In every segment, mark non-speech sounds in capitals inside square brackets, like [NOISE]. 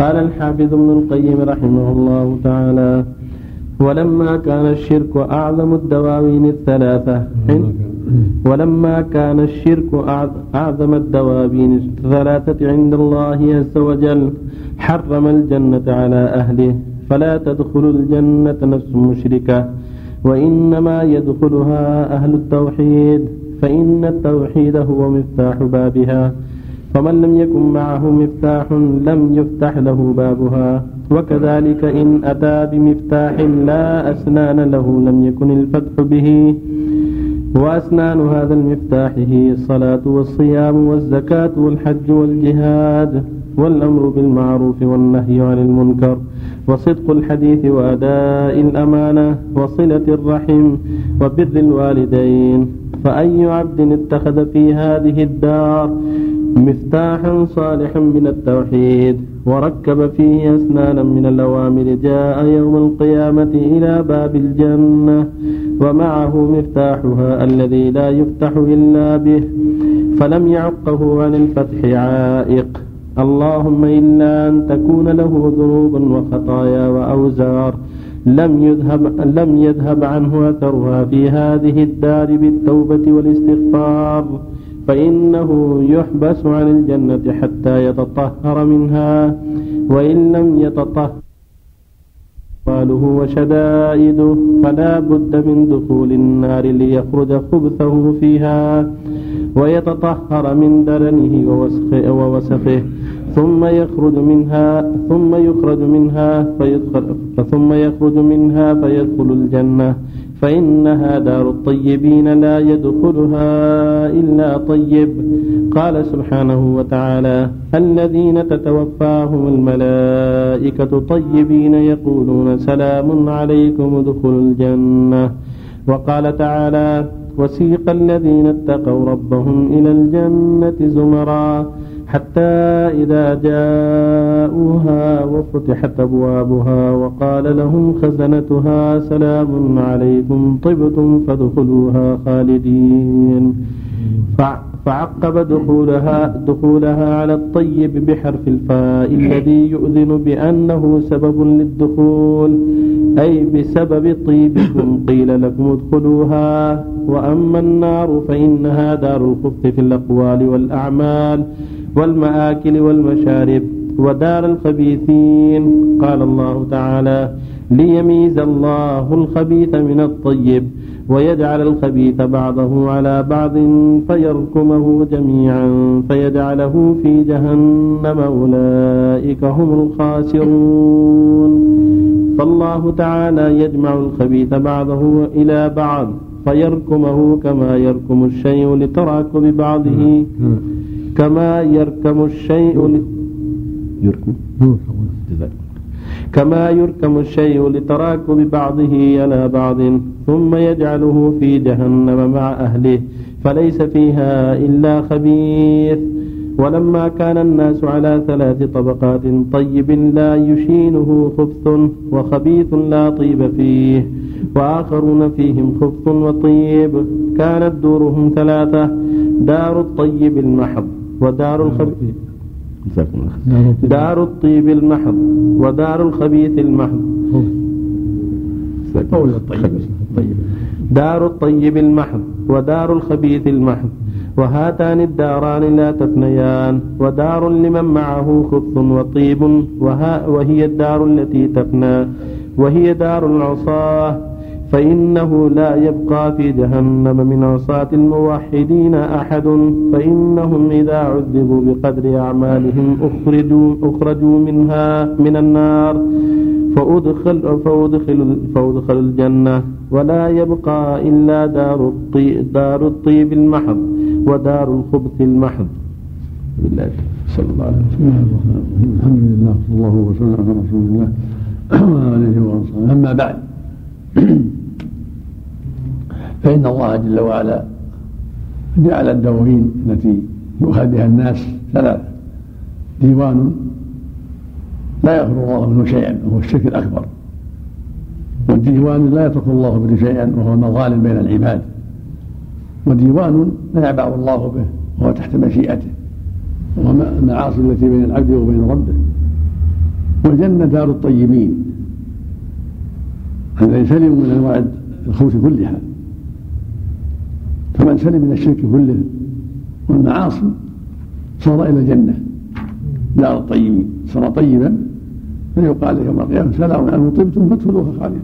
قال الحافظ ابن القيم رحمه الله تعالى ولما كان الشرك أعظم الدواوين الثلاثة ولما كان الشرك أعظم الدواوين الثلاثة عند الله عز وجل حرم الجنة على أهله فلا تدخل الجنة نفس مشركة وإنما يدخلها أهل التوحيد فإن التوحيد هو مفتاح بابها فمن لم يكن معه مفتاح لم يفتح له بابها. وكذلك إن أتى بمفتاح لا أسنان له لم يكن الفتح به. وأسنان هذا المفتاح هي الصلاة والصيام والزكاة والحج والجهاد والأمر بالمعروف والنهي عن المنكر وصدق الحديث وأداء الأمانة وصلة الرحم وبر الوالدين. فأي عبد اتخذ في هذه الدار مفتاحا صالحا من التوحيد وركب فيه أسنانا من الأوامر جاء يوم القيامة إلى باب الجنة ومعه مفتاحها الذي لا يفتح إلا به فلم يعقه عن الفتح عائق. اللهم إلا أن تكون له ذنوب وخطايا وأوزار لم يذهب لم يذهب عنه أثرها في هذه الدار بالتوبة والاستغفار. فإنه يحبس عن الجنة حتى يتطهر منها وإن لم يتطهر أقواله وشدائده فلا بد من دخول النار ليخرج خبثه فيها ويتطهر من درنه ووسخه ثم يخرج منها ثم يخرج منها فيدخل ثم يخرج منها فيدخل الجنة. فإنها دار الطيبين لا يدخلها إلا طيب. قال سبحانه وتعالى الذين تتوفاهم الملائكة طيبين يقولون سلام عليكم ادخلوا الجنة. وقال تعالى وسيق الذين اتقوا ربهم إلى الجنة زمرا. حتى إذا جاءوها وفتحت أبوابها وقال لهم خزنتها سلام عليكم طبتم فادخلوها خالدين. فعقب دخولها دخولها على الطيب بحرف الفاء الذي يؤذن بأنه سبب للدخول أي بسبب طيبكم. قيل لكم ادخلوها وأما النار فإنها دار الخبث في الأقوال والأعمال. والمآكل والمشارب ودار الخبيثين. قال الله تعالى ليميز الله الخبيث من الطيب ويجعل الخبيث بعضه على بعض فيركمه جميعا فيجعله في جهنم أولئك هم الخاسرون. فالله تعالى يجمع الخبيث بعضه إلى بعض فيركمه كما يركم الشيء لتراكب بعضه. كما يركم الشيء يركم؟ كما يركم الشيء لتراكب بعضه على بعض ثم يجعله في جهنم مع أهله فليس فيها إلا خبيث. ولما كان الناس على ثلاث طبقات طيب لا يشينه خبث وخبيث لا طيب فيه وآخرون فيهم خبث وطيب. كانت دورهم ثلاثة دار الطيب المحض. ودار الخبيث دار الطيب المحض ودار الخبيث المحض دار الطيب المحض ودار الخبيث المحض وهاتان الداران لا تفنيان ودار لمن معه خبث وطيب. وهي الدار التي تفنى وهي دار العصاة. فإنه لا يبقى في جهنم من عصاة الموحدين أحد فإنهم إذا عذبوا بقدر أعمالهم أخرجوا, أخرجوا منها من النار فأدخل فأدخل فأدخل الجنة. ولا يبقى إلا دار الطيب, دار الطيب المحض ودار الخبث المحض. بالله صلى الله عليه وسلم. الحمد لله صلى الله وسلم على رسول الله وعلى آله وصحبه. أما بعد. فإن الله جل وعلا جعل الدواوين التي يؤخذ بها الناس ثلاثة ديوان لا يغفر الله منه شيئا وهو الشرك الأكبر. وديوان لا يترك الله منه شيئا وهو المظالم بين العباد. وديوان لا يعبأ الله به وهو تحت مشيئته. وهو المعاصي التي بين العبد وبين ربه. والجنة دار الطيبين. الذي سلموا من أنواع الخوف كلها. فمن سلم من الشرك كله والمعاصي صار إلى الجنة. دار الطيبين صار طيبا. فيقال يوم القيامة سلام عليكم طبتم فادخلوها خالدين.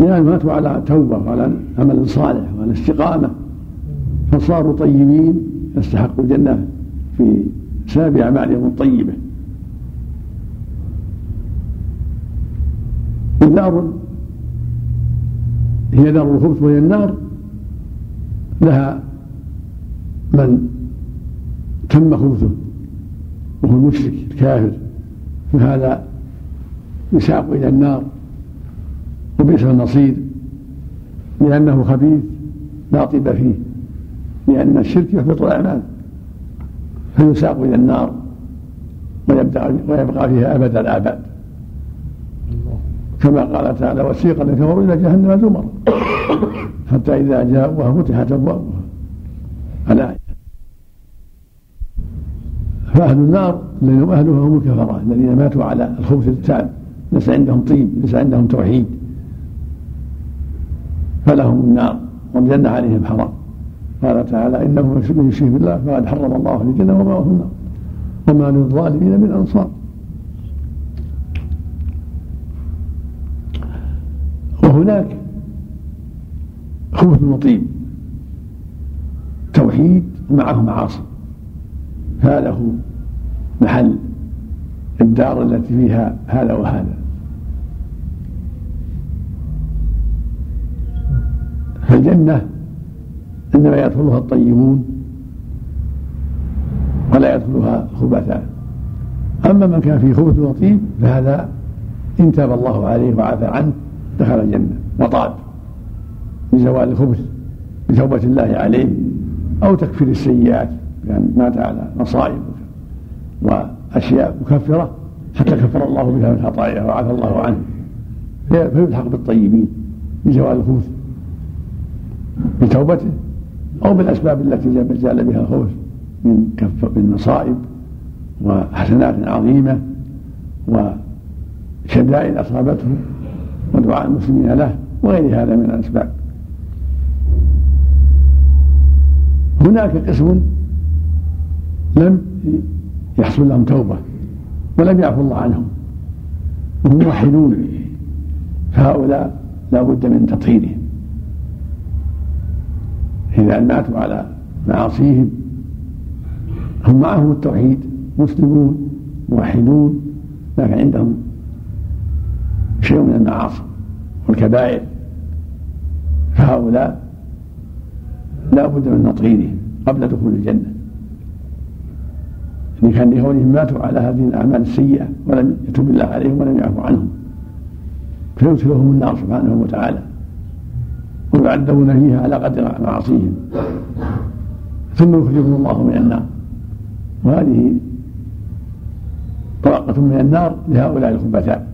لأن ماتوا على توبة وعلى عمل صالح وعلى استقامة. فصاروا طيبين يستحقوا الجنة في سابع أعمالهم الطيبة. ودار هي دار الخبث وهي النار. لها من تم خبثه وهو المشرك الكافر. فهذا يساق إلى النار وبئس النصير لأنه خبيث لا طيب فيه لأن الشرك يحبط الأعمال. فيساق إلى النار ويبقى فيها أبد الآباد. كما قال تعالى وسيق الذين كفروا إلى جهنم زمر حتى إذا جاءوها فتحت أبوابها. الآية. فأهل النار الذين هم أهلها هم الكفرة. الذين ماتوا على الخبث التام. ليس عندهم طيب ليس عندهم توحيد. فلهم النار. والجنة عليهم حرام. قال تعالى إنه من يشرك بالله فقد حرم الله الجنة وما في النار. وما للظالمين من أنصار. وهناك خبث وطيب توحيد ومعه معاصي. هذا هو محل الدار التي فيها هذا وهذا. فالجنة إنما يدخلها الطيبون ولا يدخلها خبثاء. أما من كان فيه خبث وطيب فهذا إن تاب الله عليه وعفى عنه دخل الجنة. وطاب. بزوال الخبث بتوبة الله عليه أو تكفير السيئات بأن مات على مصائب وأشياء مكفرة حتى كفر الله بها من خطاياه وعفى الله عنه. فيلحق بالطيبين بزوال الخبث بتوبته أو بالأسباب التي زال بها الخبث من كف من مصائب وحسنات عظيمة وشدائد أصابته. ودعاء المسلمين له وغير هذا من الأسباب. هناك قسم لم يحصل لهم توبة ولم يعفو الله عنهم. وهم موحدون. فهؤلاء لا بد من تطهيرهم. إذا ماتوا على معاصيهم هم معهم التوحيد مسلمون موحدون لكن عندهم شيء من المعاصي والكبائر. فهؤلاء لا بد من تطهيرهم قبل دخول الجنة. إن كان لكونهم ماتوا على هذه الأعمال السيئة ولم يتوب الله عليهم ولم يعفو عنهم فيدخلهم النار سبحانه وتعالى ويعذبون فيها على قدر معاصيهم. ثم يخرجهم الله من النار. وهذه طبقة من النار لهؤلاء الخبثاء.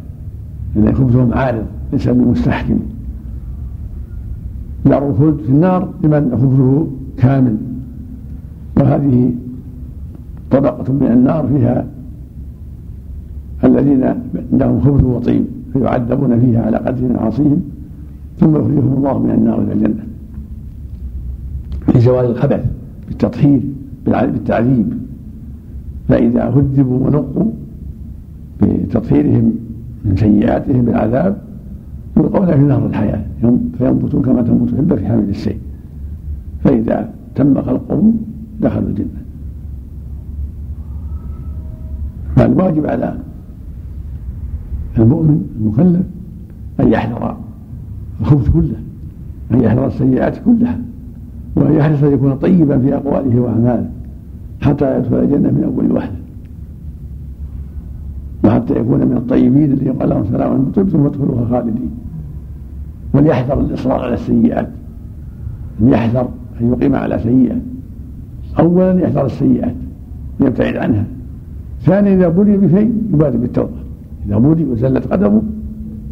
لأن خبثهم عارض ليس بمستحكم. دار الخلد في النار لمن خبثه كامل. وهذه طبقة من النار فيها الذين عندهم خبث وطيب فيعذبون فيها على قدر معاصيهم ثم يخرجهم الله من النار إلى الجنة. لزوال الخبث بالتطهير بالتعذيب. فإذا هذبوا ونقوا بتطهيرهم من سيئاتهم بالعذاب يلقون في نهر الحياة فينبتون كما تنبت الحبه في حامل السيل فإذا تم خلقهم دخلوا الجنة. فالواجب على المؤمن المكلف أن يحذر الخبث كله أن يحذر السيئات كلها وأن يحرص أن يكون طيبا في أقواله وأعماله حتى يدخل الجنة من أول وهلة وحتى يكون من الطيبين الذين قال لهم سلام طبتم وادخلوها خالدين. وليحذر الإصرار على السيئات. أن يحذر أن يقيم على سيئة. أولا يحذر السيئات. ويبتعد عنها. ثانيا إذا بلي بشيء يبادر بالتوبة. إذا بلي وزلت قدمه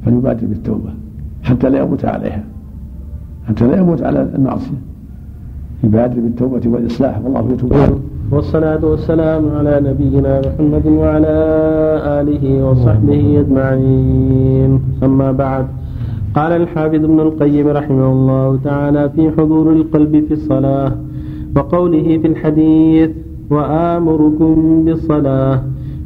فليبادر بالتوبة. حتى لا يموت عليها. حتى لا يموت على المعصية. يبادر بالتوبة والإصلاح. والله يتوب والصلاة والسلام على نبينا محمد وعلى آله وصحبه أجمعين. أما بعد قال الحافظ ابن القيم رحمه الله تعالى في حضور القلب في الصلاة وقوله في الحديث وآمركم بالصلاة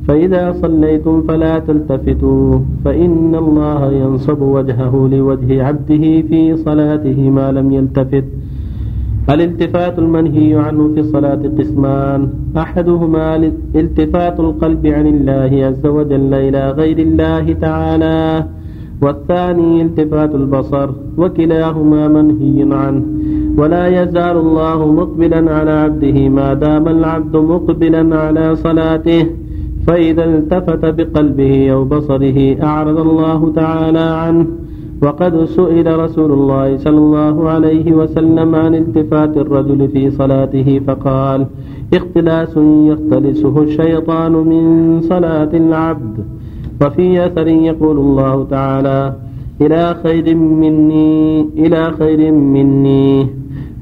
فإذا صليتم فلا تلتفتوا فإن الله ينصب وجهه لوجه عبده في صلاته ما لم يلتفت الالتفات المنهي عنه في الصلاة قسمان. أحدهما التفات القلب عن الله عز وجل إلى غير الله تعالى. والثاني التفات البصر وكلاهما منهي عنه. ولا يزال الله مقبلا على عبده ما دام العبد مقبلا على صلاته. فإذا التفت بقلبه أو بصره أعرض الله تعالى عنه. وقد سئل رسول الله صلى الله عليه وسلم عن التفات الرجل في صلاته فقال اختلاس يختلسه الشيطان من صلاة العبد وفي أثر يقول الله تعالى إلى خير مني إلى خير مني.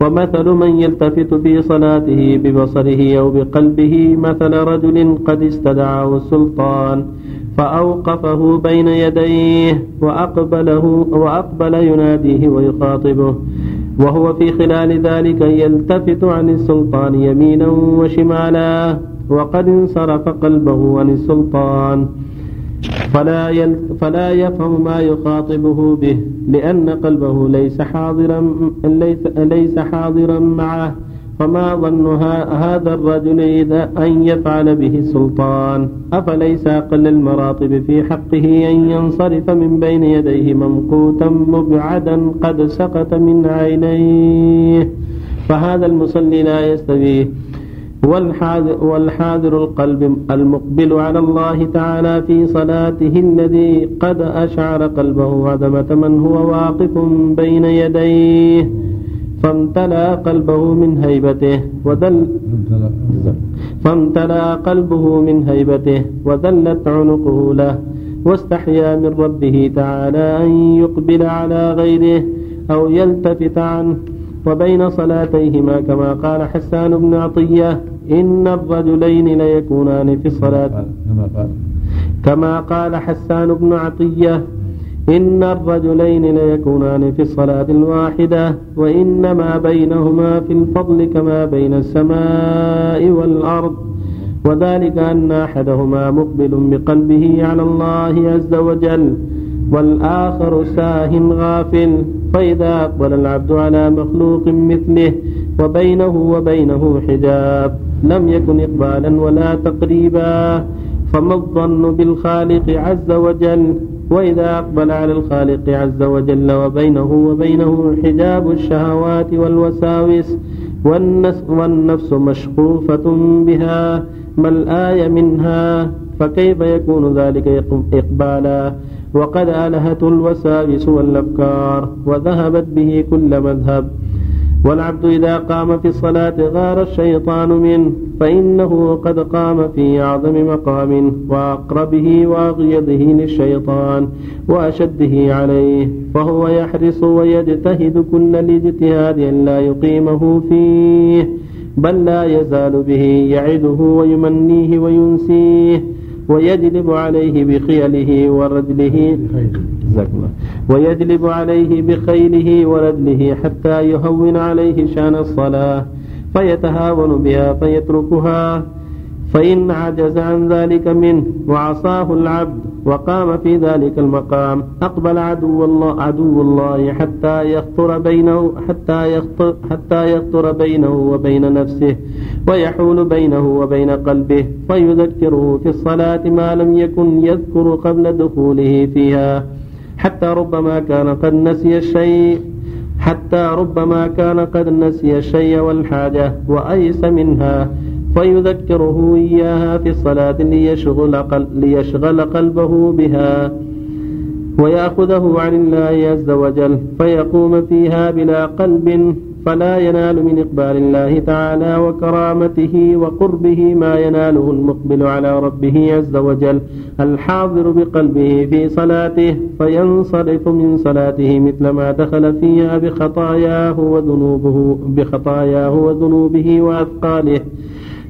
ومثل من يلتفت في صلاته ببصره أو بقلبه مثل رجل قد استدعاه السلطان فأوقفه بين يديه وأقبله وأقبل يناديه ويخاطبه. وهو في خلال ذلك يلتفت عن السلطان يمينا وشمالا وقد انصرف قلبه عن السلطان. فلا فلا يفهم ما يخاطبه به لأن قلبه ليس حاضرا ليس, ليس حاضرا معه. فما ظن هذا الرجل إذا أن يفعل به السلطان أفليس أقل المراتب في حقه أن ينصرف من بين يديه ممقوتا مبعدا قد سقط من عينيه فهذا المصلي لا يستويه والحاذر, والحاذر القلب المقبل على الله تعالى في صلاته الذي قد أشعر قلبه عدمة من هو واقف بين يديه فامتلأ قلبه من هيبته ودل فامتلأ قلبه من هيبته وذلت عنقه له واستحيا من ربه تعالى أن يقبل على غيره أو يلتفت عنه. وبين صلاتيهما كما قال حسان بن عطية إن الرجلين ليكونان في الصلاة. كما قال حسان بن عطية إن الرجلين ليكونان في الصلاة الواحدة وإنما بينهما في الفضل كما بين السماء والأرض. وذلك أن أحدهما مقبل بقلبه على الله عز وجل والآخر ساه غافل. فإذا أقبل العبد على مخلوق مثله وبينه وبينه حجاب. لم يكن إقبالا ولا تقريبا. فما الظن بالخالق عز وجل؟ وإذا أقبل على الخالق عز وجل وبينه وبينه حجاب الشهوات والوساوس والنفس, والنفس مشغوفة بها ما الآية منها؟ فكيف يكون ذلك إقبالا؟ وقد ألهته الوساوس والأفكار وذهبت به كل مذهب. والعبد إذا قام في الصلاة غار الشيطان منه فإنه قد قام في أعظم مقام وأقربه وأغيضه للشيطان وأشده عليه فهو يحرص ويجتهد كل الاجتهاد أن لا يقيمه فيه بل لا يزال به يعده ويمنيه وينسيه. ويجلب عليه بخيله ورجله ويجلب عليه بخيله ورجله حتى يهون عليه شان الصلاة فيتهاون بها فيتركها فإن عجز عن ذلك منه وعصاه العبد وقام في ذلك المقام. أقبل عدو الله عدو الله حتى يخطر بينه حتى يخطر حتى يخطر بينه وبين نفسه ويحول بينه وبين قلبه فيذكره في الصلاة ما لم يكن يذكر قبل دخوله فيها. حتى ربما كان قد نسي الشيء حتى ربما كان قد نسي الشيء والحاجة وأيس منها. فيذكره إياها في الصلاة ليشغل, قل ليشغل قلبه بها ويأخذه عن الله عز وجل فيقوم فيها بلا قلب فلا ينال من إقبال الله تعالى وكرامته وقربه ما يناله المقبل على ربه عز وجل الحاضر بقلبه في صلاته فينصرف من صلاته مثل ما دخل فيها بخطاياه وذنوبه بخطاياه وذنوبه وأثقاله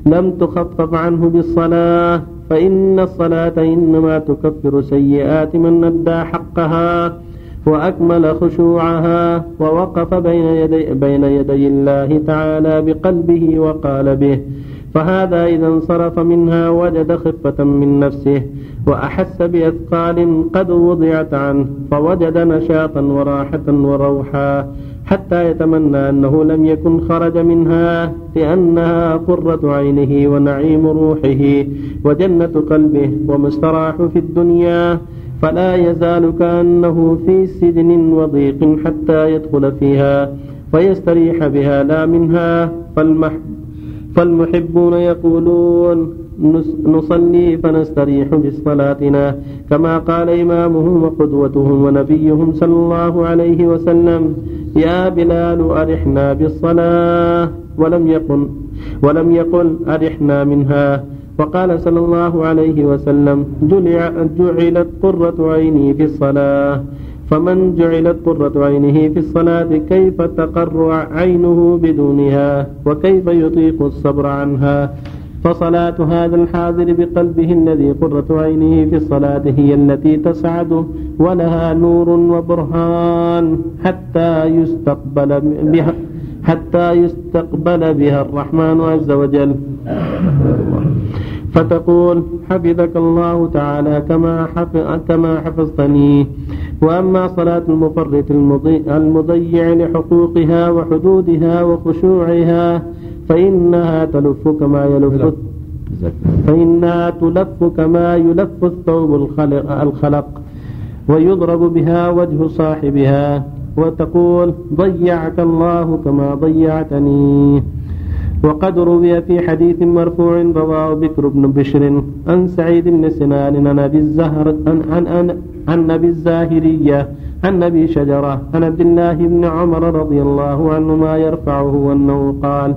لم تخفف عنه بالصلاة فإن الصلاة إنما تكفر سيئات من أدى حقها وأكمل خشوعها ووقف بين يدي, بين يدي الله تعالى بقلبه وقال به فهذا إذا انصرف منها وجد خفة من نفسه وأحس بأثقال قد وضعت عنه فوجد نشاطا وراحة وروحا حتى يتمنى أنه لم يكن خرج منها لأنها قرة عينه ونعيم روحه وجنة قلبه ومستراح في الدنيا. فلا يزال كأنه في سجن وضيق حتى يدخل فيها فيستريح بها لا منها. فالمحب فالمحبون يقولون نصلي فنستريح بصلاتنا. كما قال إمامهم وقدوتهم ونبيهم صلى الله عليه وسلم. يا بلال أرحنا بالصلاة ولم يقل ولم يقل أرحنا منها. وقال صلى الله عليه وسلم جعلت قرة عيني في الصلاة. فمن جعلت قرة عينه في الصلاة كيف تقر عينه بدونها؟ وكيف يطيق الصبر عنها؟ فصلاة هذا الحاضر بقلبه الذي قرة عينه في الصلاة هي التي تسعده ولها نور وبرهان حتى يستقبل بها حتى يستقبل بها الرحمن عز وجل. فتقول حفظك الله تعالى كما كما حفظتني. وأما صلاة المفرط المضيع لحقوقها وحدودها وخشوعها فإنها تلف كما يلف فإنها تلف كما يلف الثوب الخلق. ويضرب بها وجه صاحبها وتقول ضيعك الله كما ضيعتني. وقد روي في حديث مرفوع رواه بكر بن بشر عن سعيد بن سنان عن أبي الزهر عن عن عن, عن أبي الزاهرية عن أبي شجرة عن عبد الله بن عمر رضي الله عنهما يرفعه أنه قال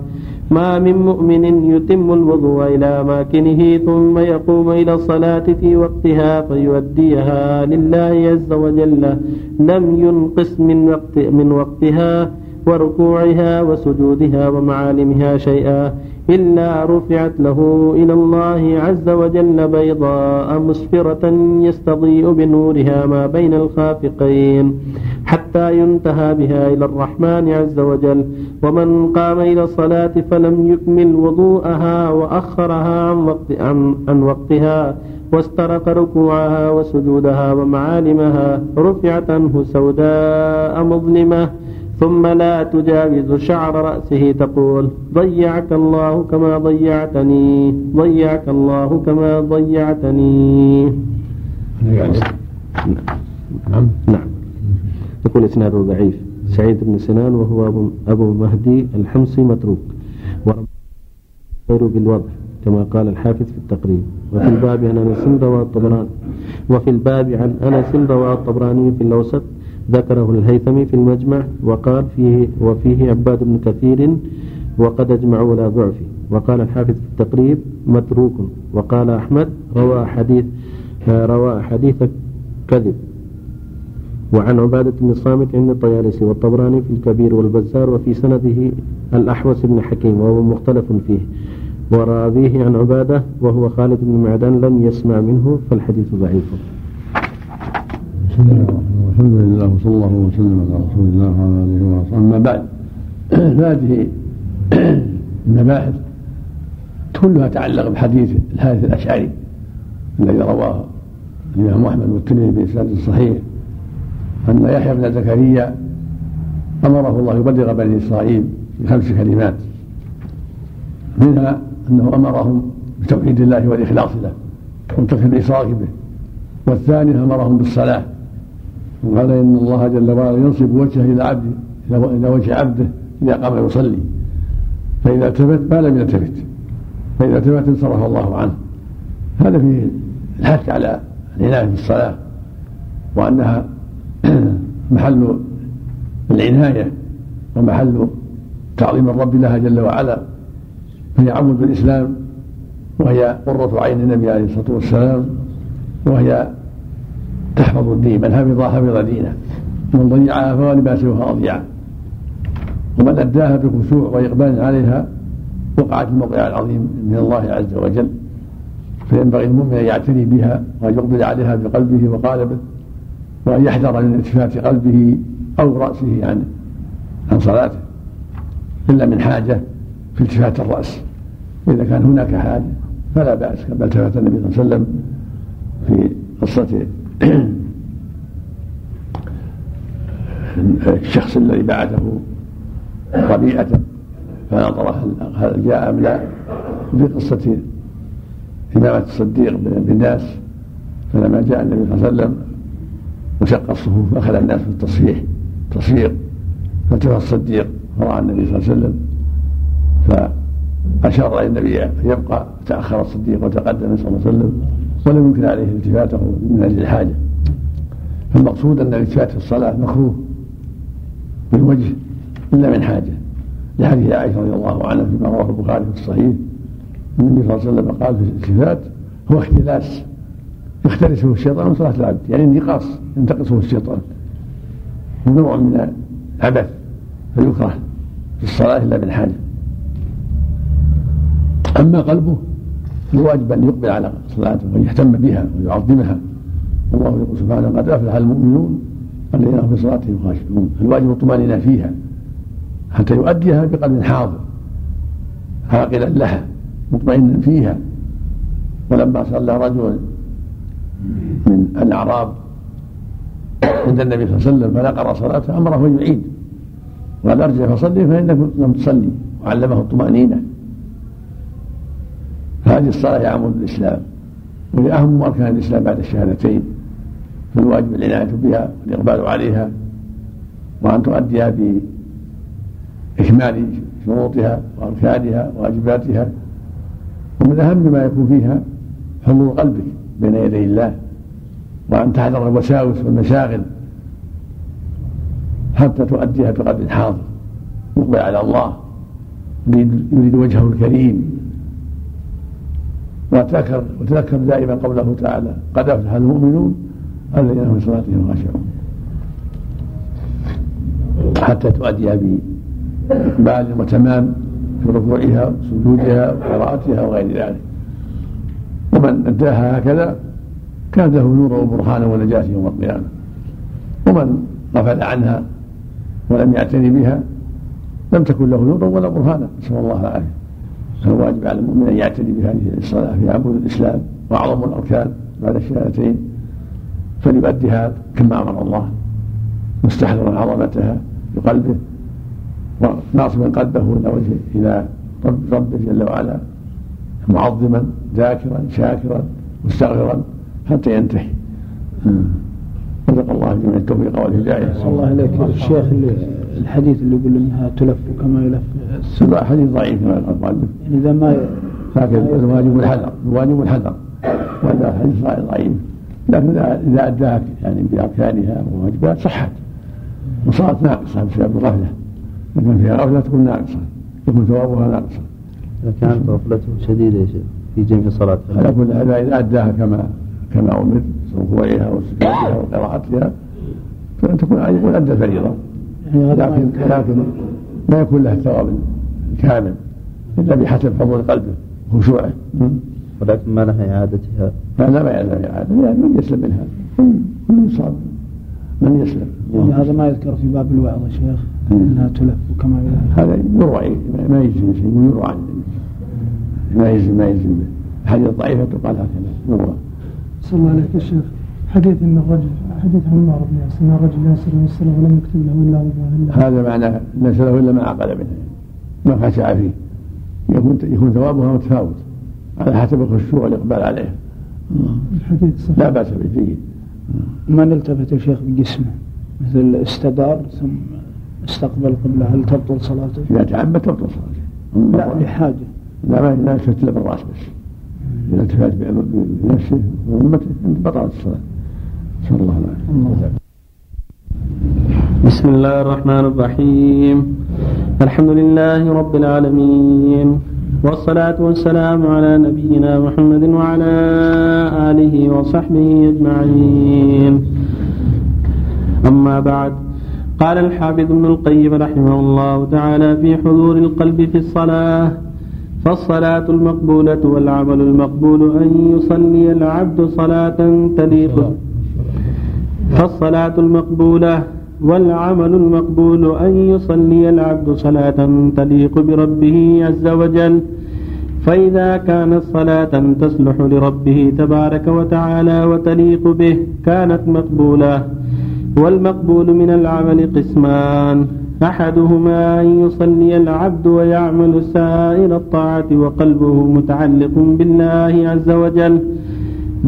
ما من مؤمن يتم الوضوء إلى أماكنه ثم يقوم إلى الصلاة في وقتها فيؤديها لله عز وجل. لم ينقص من وقت من وقتها وركوعها وسجودها ومعالمها شيئا. إلا رفعت له إلى الله عز وجل بيضاء مسفرة يستضيء بنورها ما بين الخافقين حتى ينتهى بها إلى الرحمن عز وجل. ومن قام إلى الصلاة فلم يكمل وضوءها وأخرها عن, وقت عن, عن وقتها واسترق ركوعها وسجودها ومعالمها رفعت عنه سوداء مظلمة ثم لا تجاوز شعر رأسه تقول ضيعك الله كما ضيعتني ضيعك الله كما ضيعتني. نعم. نعم. يقول إسناده ضعيف. سعيد بن سنان وهو أبو, أبو مهدي الحمصي متروك. غير بالوضع كما قال الحافظ في التقريب. وفي الباب عن أنس رواه الطبراني وفي الباب عن أنس رواه الطبراني في الأوسط ذكره الهيثمي في المجمع وقال فيه وفيه عباد بن كثير وقد أجمعوا على ضعفه. وقال الحافظ في التقريب متروك. وقال أحمد روى حديث روى حديث كذب. وعن عبادة بن صامت عند الطيالسي والطبراني في الكبير والبزار وفي سنده الأحوس بن حكيم وهو مختلف فيه. وراويه عن عبادة وهو خالد بن معدان لم يسمع منه فالحديث ضعيف. بسم الله الحمد لله وصلى الله وسلم على رسول الله وعلى آله وصحبه أما بعد [CLEARS THROAT] فهذه [CLEARS THROAT] المباحث كلها تتعلق بحديث الحارث الأشعري الذي رواه الإمام أحمد والترمذي بإسناد صحيح أن يحيى بن زكريا أمره الله يبلغ بني إسرائيل بخمس كلمات منها أنه أمرهم بتوحيد الله والإخلاص له وترك الاشراك به والثاني أمرهم بالصلاة. وقال إن الله جل وعلا ينصب وجهه إلى عبده إلى وجه عبده إذا قام يصلي. فإذا التفت ما لم يلتفت. فإذا التفت انصرف الله عنه. هذا فيه الحث على العناية بالصلاة. وأنها [CLEARS THROAT] محل العناية ومحل تعظيم الرب لها جل وعلا. فهي عمود الاسلام وهي قرة عين النبي عليه الصلاة والسلام وهي تحفظ الدين من حفظ حفظ دينه ومن ضيعها فهو لما أضيع ومن أداها بخشوع وإقبال عليها وقعت الموقع العظيم من الله عز وجل. فينبغي المؤمن أن يعتني بها وأن يقبل عليها بقلبه وقالبه وأن يحذر من التفات قلبه أو رأسه عن عن صلاته. إلا من حاجة في التفات الرأس. إذا كان هناك حاجة فلا بأس كما التفت النبي صلى الله عليه وسلم في قصه [CLEARS THROAT] الشخص الذي بعثه ربيعة فنظر هل جاء أم لا؟ في قصة إمامة الصديق بالناس فلما جاء النبي صلى الله عليه وسلم وشق الصفوف أخذ الناس في التصفيح تصفيق فالتفت الصديق فرأى النبي صلى الله عليه وسلم فأشار إلى النبي أن يبقى تأخر الصديق وتقدم صلى الله عليه وسلم. ولم يمكن عليه التفاته من أجل الحاجة. فالمقصود أن الالتفات في الصلاة مكروه بالوجه إلا من حاجة. لحديث عائشة رضي الله عنها فيما رواه البخاري في الصحيح النبي صلى الله عليه وسلم قال في الالتفات هو اختلاس. يختلسه الشيطان من صلاة العبد يعني انتقاص ينتقصه الشيطان. نوع من العبث فيكره في الصلاة إلا من حاجة. أما قلبه فالواجب أن يقبل على صلاته وأن يهتم بها ويعظمها. الله يقول سبحانه قد أفلح المؤمنون الذين هم في صلاتهم خاشعون. الواجب الطمأنينة فيها حتى يؤديها بقلب حاضر عاقلا لها مطمئنا فيها. ولما صلى رجل من الأعراب عند النبي صلى الله عليه وسلم فنقر صلاته أمره أن يعيد. قال أرجع فصلي فإنك لم تصلي. وعلمه الطمأنينة. فهذه الصلاة عمود الإسلام وهي أهم أركان الإسلام بعد الشهادتين فالواجب العناية بها والإقبال عليها وأن تؤديها بإكمال شروطها وأركانها وواجباتها ومن أهم ما يكون فيها حضور قلبك بين يدي الله وأن تحذر الوساوس والمشاغل حتى تؤديها بقلب حاضر مقبل على الله يريد وجهه الكريم. وتذكر وتذكر دائما قوله تعالى قد أفلح المؤمنون الذين هم في صلاتهم خاشعون. حتى تؤديها بإقبال وتمام في ركوعها وسجودها وقراءتها وغير ذلك. ومن أداها هكذا كان له نورا وبرهانا ونجاة يوم القيامة. ومن غفل عنها ولم يعتني بها لم تكن له نورا ولا برهانا نسأل الله العافية. فالواجب على المؤمن أن يعتني بهذه الصلاة في عبود الإسلام وأعظم الأركان بعد الشهادتين فليؤديها كما أمر الله مستحضرا عظمتها بقلبه وناصبا قلبه إلى وجه إلى رب ربه جل وعلا معظما ذاكرا شاكرا مستغفرا حتى ينتهي. رزق الله جميع التوفيق والهداية. الله عليك الشيخ اللي الحديث اللي يقول إنها تلف كما يلف. السبع حديث ضعيف كما قال يعني إذا ما لكن الواجب الحذر الواجب الحذر. وهذا حديث ضعيف. لكن اذا اداها يعني بأركانها وواجبات صحت. وصارت ناقصة بسبب الغفلة. لكن فيها غفلة تكون ناقصة. يكون ثوابها ناقصا إذا كانت غفلته شديدة يا شيخ في جميع صلاة على كل إذا أداها كما كما أمر ركوعها وسجودها وقراءتها فان تكون يقول ادى الفريضه يعني لكن لكن ما يكون له الثواب الكامل إلا بحسب حضور قلبه وخشوعه. ولكن ما لها إعادتها لا لا ما لها إعادة يعني من يسلم منها؟ كل يصاب من يسلم. يعني هذا ما يذكر في باب الوعظ يا شيخ أنها تلف وكما يلف هذا يروى ما يجزم شيء يروى عن ما يجزم ما يجزم. به الحديث ضعيفة تقال هكذا يروى. صلى الله عليك يا شيخ. حديث إن الرجل حديث عمار بن ياسر إن الرجل ياسر من السلام ولم يكتب له إلا الله هذا معناه ليس له إلا ما عقل منه ما خشع فيه. يكون يكون ثوابها متفاوت على حسب الخشوع والإقبال عليه. الحديث صحيح. لا بأس به جيد. من التفت الشيخ بجسمه؟ مثل استدار ثم استقبل قبله هل تبطل صلاته؟ إذا تعمد تبطل صلاته. لا لحاجة. لا ما لا يلتفت إلا بالرأس بس. إذا التفت بنفسه وأمته بطلت الصلاة. نسأل بسم الله الرحمن الرحيم. الحمد لله رب العالمين. والصلاة والسلام على نبينا محمد وعلى آله وصحبه أجمعين. أما بعد قال الحافظ ابن القيم رحمه الله تعالى في حضور القلب في الصلاة فالصلاة المقبولة والعمل المقبول أن يصلي العبد صلاة تليق فالصلاة المقبولة والعمل المقبول أن يصلي العبد صلاة تليق بربه عز وجل. فإذا كانت صلاة تصلح لربه تبارك وتعالى وتليق به كانت مقبولة. والمقبول من العمل قسمان. أحدهما أن يصلي العبد ويعمل سائر الطاعة وقلبه متعلق بالله عز وجل.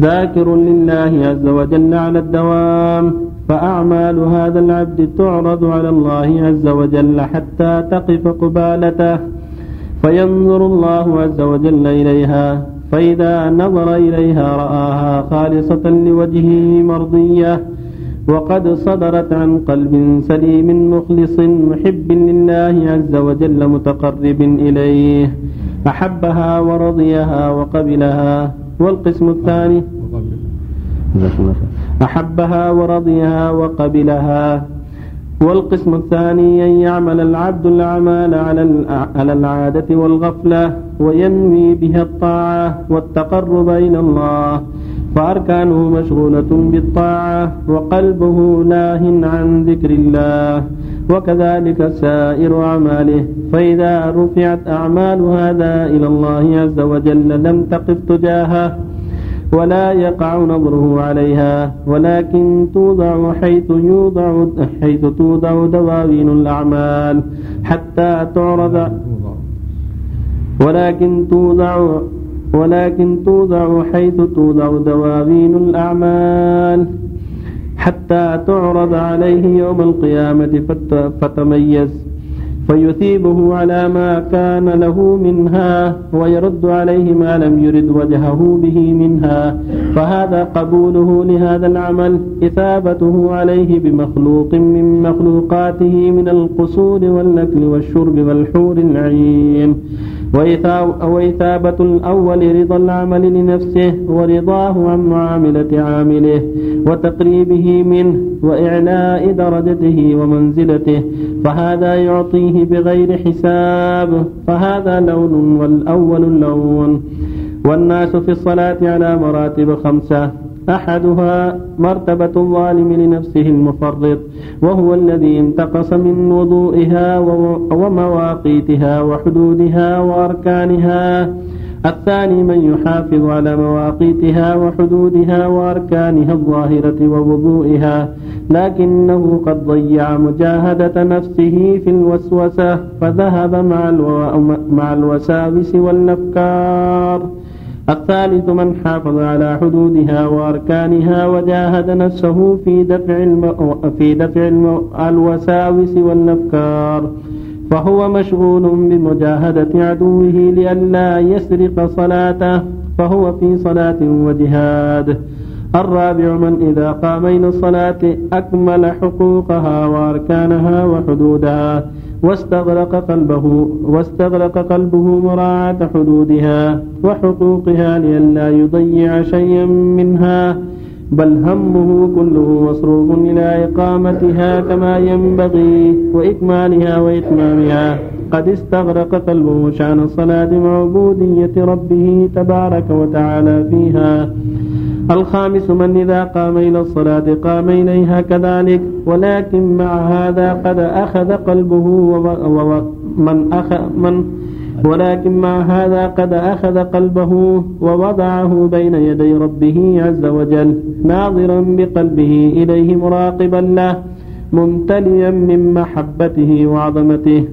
ذاكر لله عز وجل على الدوام فأعمال هذا العبد تعرض على الله عز وجل حتى تقف قبالته فينظر الله عز وجل إليها فإذا نظر إليها رآها خالصة لوجهه مرضية وقد صدرت عن قلب سليم مخلص محب لله عز وجل متقرب إليه أحبها ورضيها وقبلها. والقسم الثاني. أحبها ورضيها وقبلها. والقسم الثاني أن يعمل العبد الأعمال على العادة والغفلة وينوي بها الطاعة والتقرب إلى الله. فأركانه مشغولة بالطاعة وقلبه لاه عن ذكر الله. وكذلك سائر أعماله. فإذا رفعت أعمال هذا إلى الله عز وجل لم تقف تجاهه ولا يقع نظره عليها. ولكن توضع حيث يوضع حيث توضع دواوين الأعمال حتى تعرض. ولكن توضع ولكن توضع حيث توضع دواوين الأعمال. حتى تعرض عليه يوم القيامة فتميز. فيثيبه على ما كان له منها ويرد عليه ما لم يرد وجهه به منها. فهذا قبوله لهذا العمل إثابته عليه بمخلوق من مخلوقاته من القصور والنكل والشرب والحور العين. وإثابة الأول رضا العمل لنفسه ورضاه عن معاملة عامله وتقريبه منه وإعلاء درجته ومنزلته فهذا يعطيه بغير حساب فهذا لون والأول اللون والناس في الصلاة على مراتب خمسة. أحدها مرتبة الظالم لنفسه المفرط وهو الذي انتقص من وضوئها ومواقيتها وحدودها وأركانها. الثاني من يحافظ على مواقيتها وحدودها وأركانها الظاهرة ووضوئها لكنه قد ضيع مجاهدة نفسه في الوسوسة فذهب مع, الوساوس والأفكار. الثالث من حافظ على حدودها وأركانها وجاهد نفسه في دفع الم... في دفع الم... الوساوس والأفكار. فهو مشغول بمجاهدة عدوه لئلا يسرق صلاته فهو في صلاة وجهاد. الرابع من إذا قام إلى الصلاة أكمل حقوقها وأركانها وحدودها. واستغرق قلبه واستغرق قلبه مراعاة حدودها وحقوقها لئلا يضيع شيئا منها بل همه كله مصروف إلى إقامتها كما ينبغي وإكمالها وإتمامها. قد استغرق قلبه شأن الصلاة وعبودية ربه تبارك وتعالى فيها. الخامس من إذا قام إلى الصلاة قام إليها كذلك ولكن مع هذا قد أخذ قلبه ومن أخذ من ولكن مع هذا قد أخذ قلبه ووضعه بين يدي ربه عز وجل ناظرا بقلبه إليه مراقبا له ممتليا من محبته وعظمته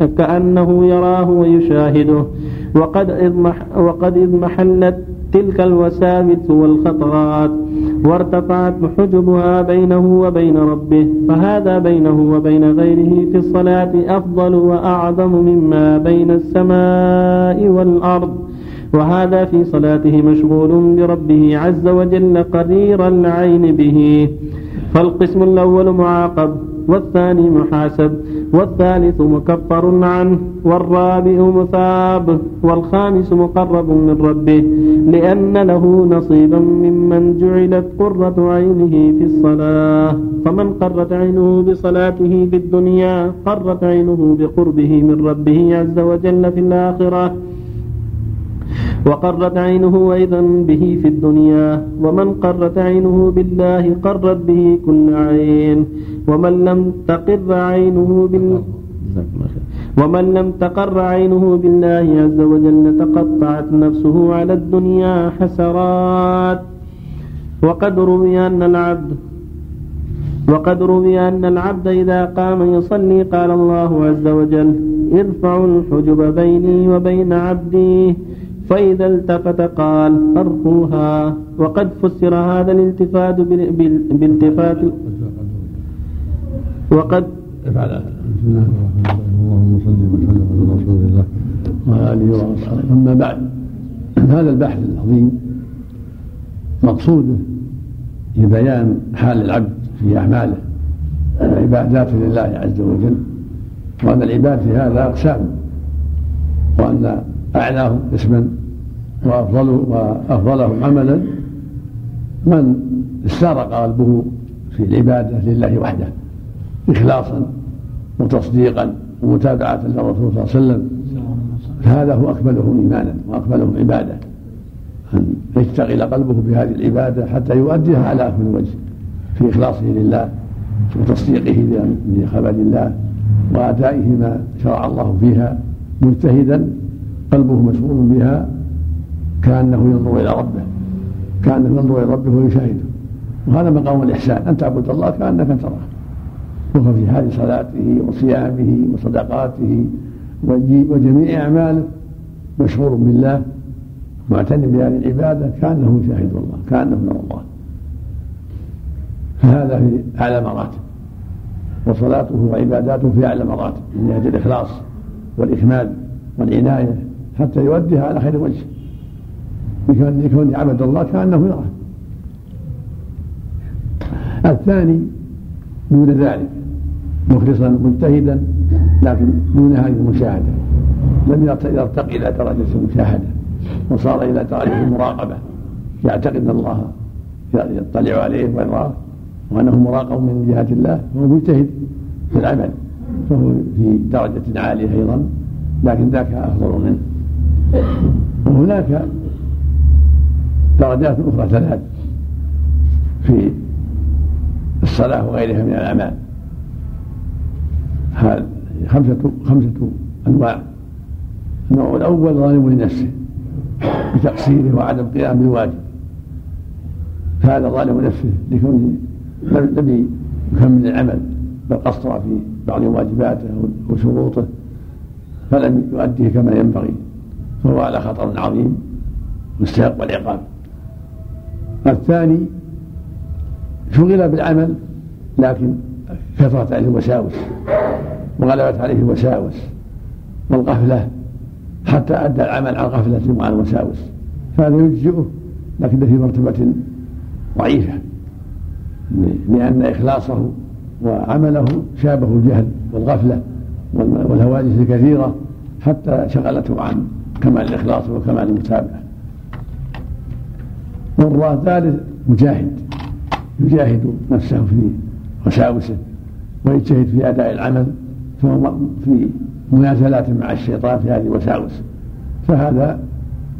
فكأنه يراه ويشاهده وقد وقد إذ محلت تلك الوساوس والخطرات وارتفعت حجبها بينه وبين ربه فهذا بينه وبين غيره في الصلاة أفضل وأعظم مما بين السماء والأرض. وهذا في صلاته مشغول بربه عز وجل قدير العين به. فالقسم الأول معاقب والثاني محاسب والثالث مكفر عنه والرابع مثاب والخامس مقرب من ربه لأن له نصيبا ممن جعلت قرة عينه في الصلاة. فمن قرت عينه بصلاته في الدنيا قرت عينه بقربه من ربه عز وجل في الآخرة. وقرت عينه أيضا به في الدنيا ومن قرت عينه بالله قرت به كل عين ومن لم تقر عينه بال ومن لم تقر عينه بالله عز وجل تقطعت نفسه على الدنيا حسرات. وقد روي أن العبد وقد روي أن العبد إذا قام يصلي قال الله عز وجل ارفعوا الحجب بيني وبين عبدي. فإذا التفت قال أرقوها. وقد فسر هذا الالتفات بالالتفات وقد اللهم صل وسلم على رسول الله وعلى آله وأصحابه. أما بعد هذا البحث العظيم مقصوده لبيان حال العبد في أعماله. وعباداته لله عز وجل. وأن العباد في هذا أقسام. وأن أعلاهم اسما وافضل وأفضلهم عملا من استرق قلبه في العبادة لله وحده إخلاصا وتصديقا ومتابعة للرسول صلى الله عليه وسلم. فهذا هو أكملهم إيمانا وأكملهم عبادة أن يشتغل قلبه بهذه العبادة حتى يؤديها على أكمل وجه في إخلاصه لله وتصديقه لخبر الله وأدائه ما شرع الله فيها مجتهدا قلبه مشغول بها كأنه ينظر إلى ربه كأنه ينظر إلى ربه ويشاهده. وهذا مقام الإحسان أن تعبد الله كأنك تراه. وهو في حال صلاته وصيامه وصدقاته وجميع أعماله. مشغول بالله معتني بهذه العبادة كأنه يشاهد الله كأنه يرى الله. فهذا في أعلى مراتب. وصلاته وعباداته في أعلى مراتب من جهة الإخلاص والإكمال والعناية حتى يوديها على خير وجه. يكون عبد الله كأنه يراه. الثاني دون ذلك مخلصا مجتهدا لكن دون هذه المشاهدة. لم يرتقي إلى درجة المشاهدة وصار إلى درجة المراقبة. يعتقد أن الله يطلع عليه ويراه وأنه مراقب من جهة الله فهو مجتهد في العمل فهو في درجة عالية أيضا لكن ذاك أفضل منه. وهناك درجات أخرى ثلاث في الصلاة وغيرها من الأعمال. هذا خمسة خمسة أنواع. النوع الأول ظالم لنفسه بتقصيره وعدم قيام بالواجب هذا ظالم نفسه لكونه لم يكمل العمل بل قصر في بعض واجباته وشروطه فلم يؤديه كما ينبغي فهو على خطر عظيم مستحق العقاب. الثاني شغل بالعمل لكن كثرت عليه الوساوس وغلبت عليه الوساوس والغفلة حتى أدى العمل عن غفلة وعن الوساوس. فهذا يجزئه لكن في مرتبة ضعيفة لأن إخلاصه وعمله شابه الجهل والغفلة والهواجس الكثيرة حتى شغلته عن كمال الإخلاص وكمال المتابعة. والثالث مجاهد يجاهد نفسه في وساوسه ويجتهد في أداء العمل فهو في منازلات مع الشيطان في هذه الوساوس فهذا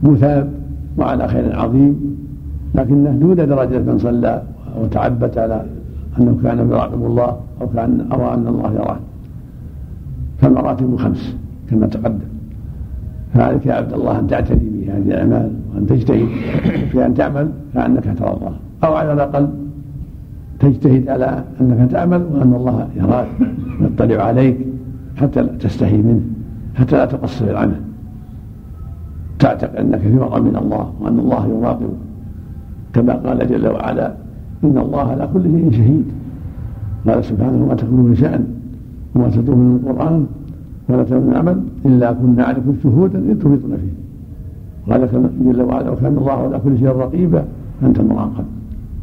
مثاب وعلى خير عظيم لكنه دون درجة من صلى وتعبت على أنه كان يراقب الله أو كان أرى أن الله يراه. فالمراتب خمس كما تقدم. فعليك يا عبد الله أن تعتني بهذه الأعمال. وأن تجتهد في أن تعمل كأنك ترى الله أو على الأقل تجتهد على أنك تعمل وأن الله يراك يطلع عليك حتى تستحي منه حتى لا تقصر العمل تعتقد أنك في وضع من الله وأن الله يراقبك. كما قال جل وعلا إن الله على كل شيء شهيد. قال سبحانه ما تكون من شأن وما تتلو من القرآن ولا من عمل إلا كنا عليكم شهودا إذ تفيضون فيه. قال جل وعلا وكان الله على كل شيء رقيبا أنت مراقب.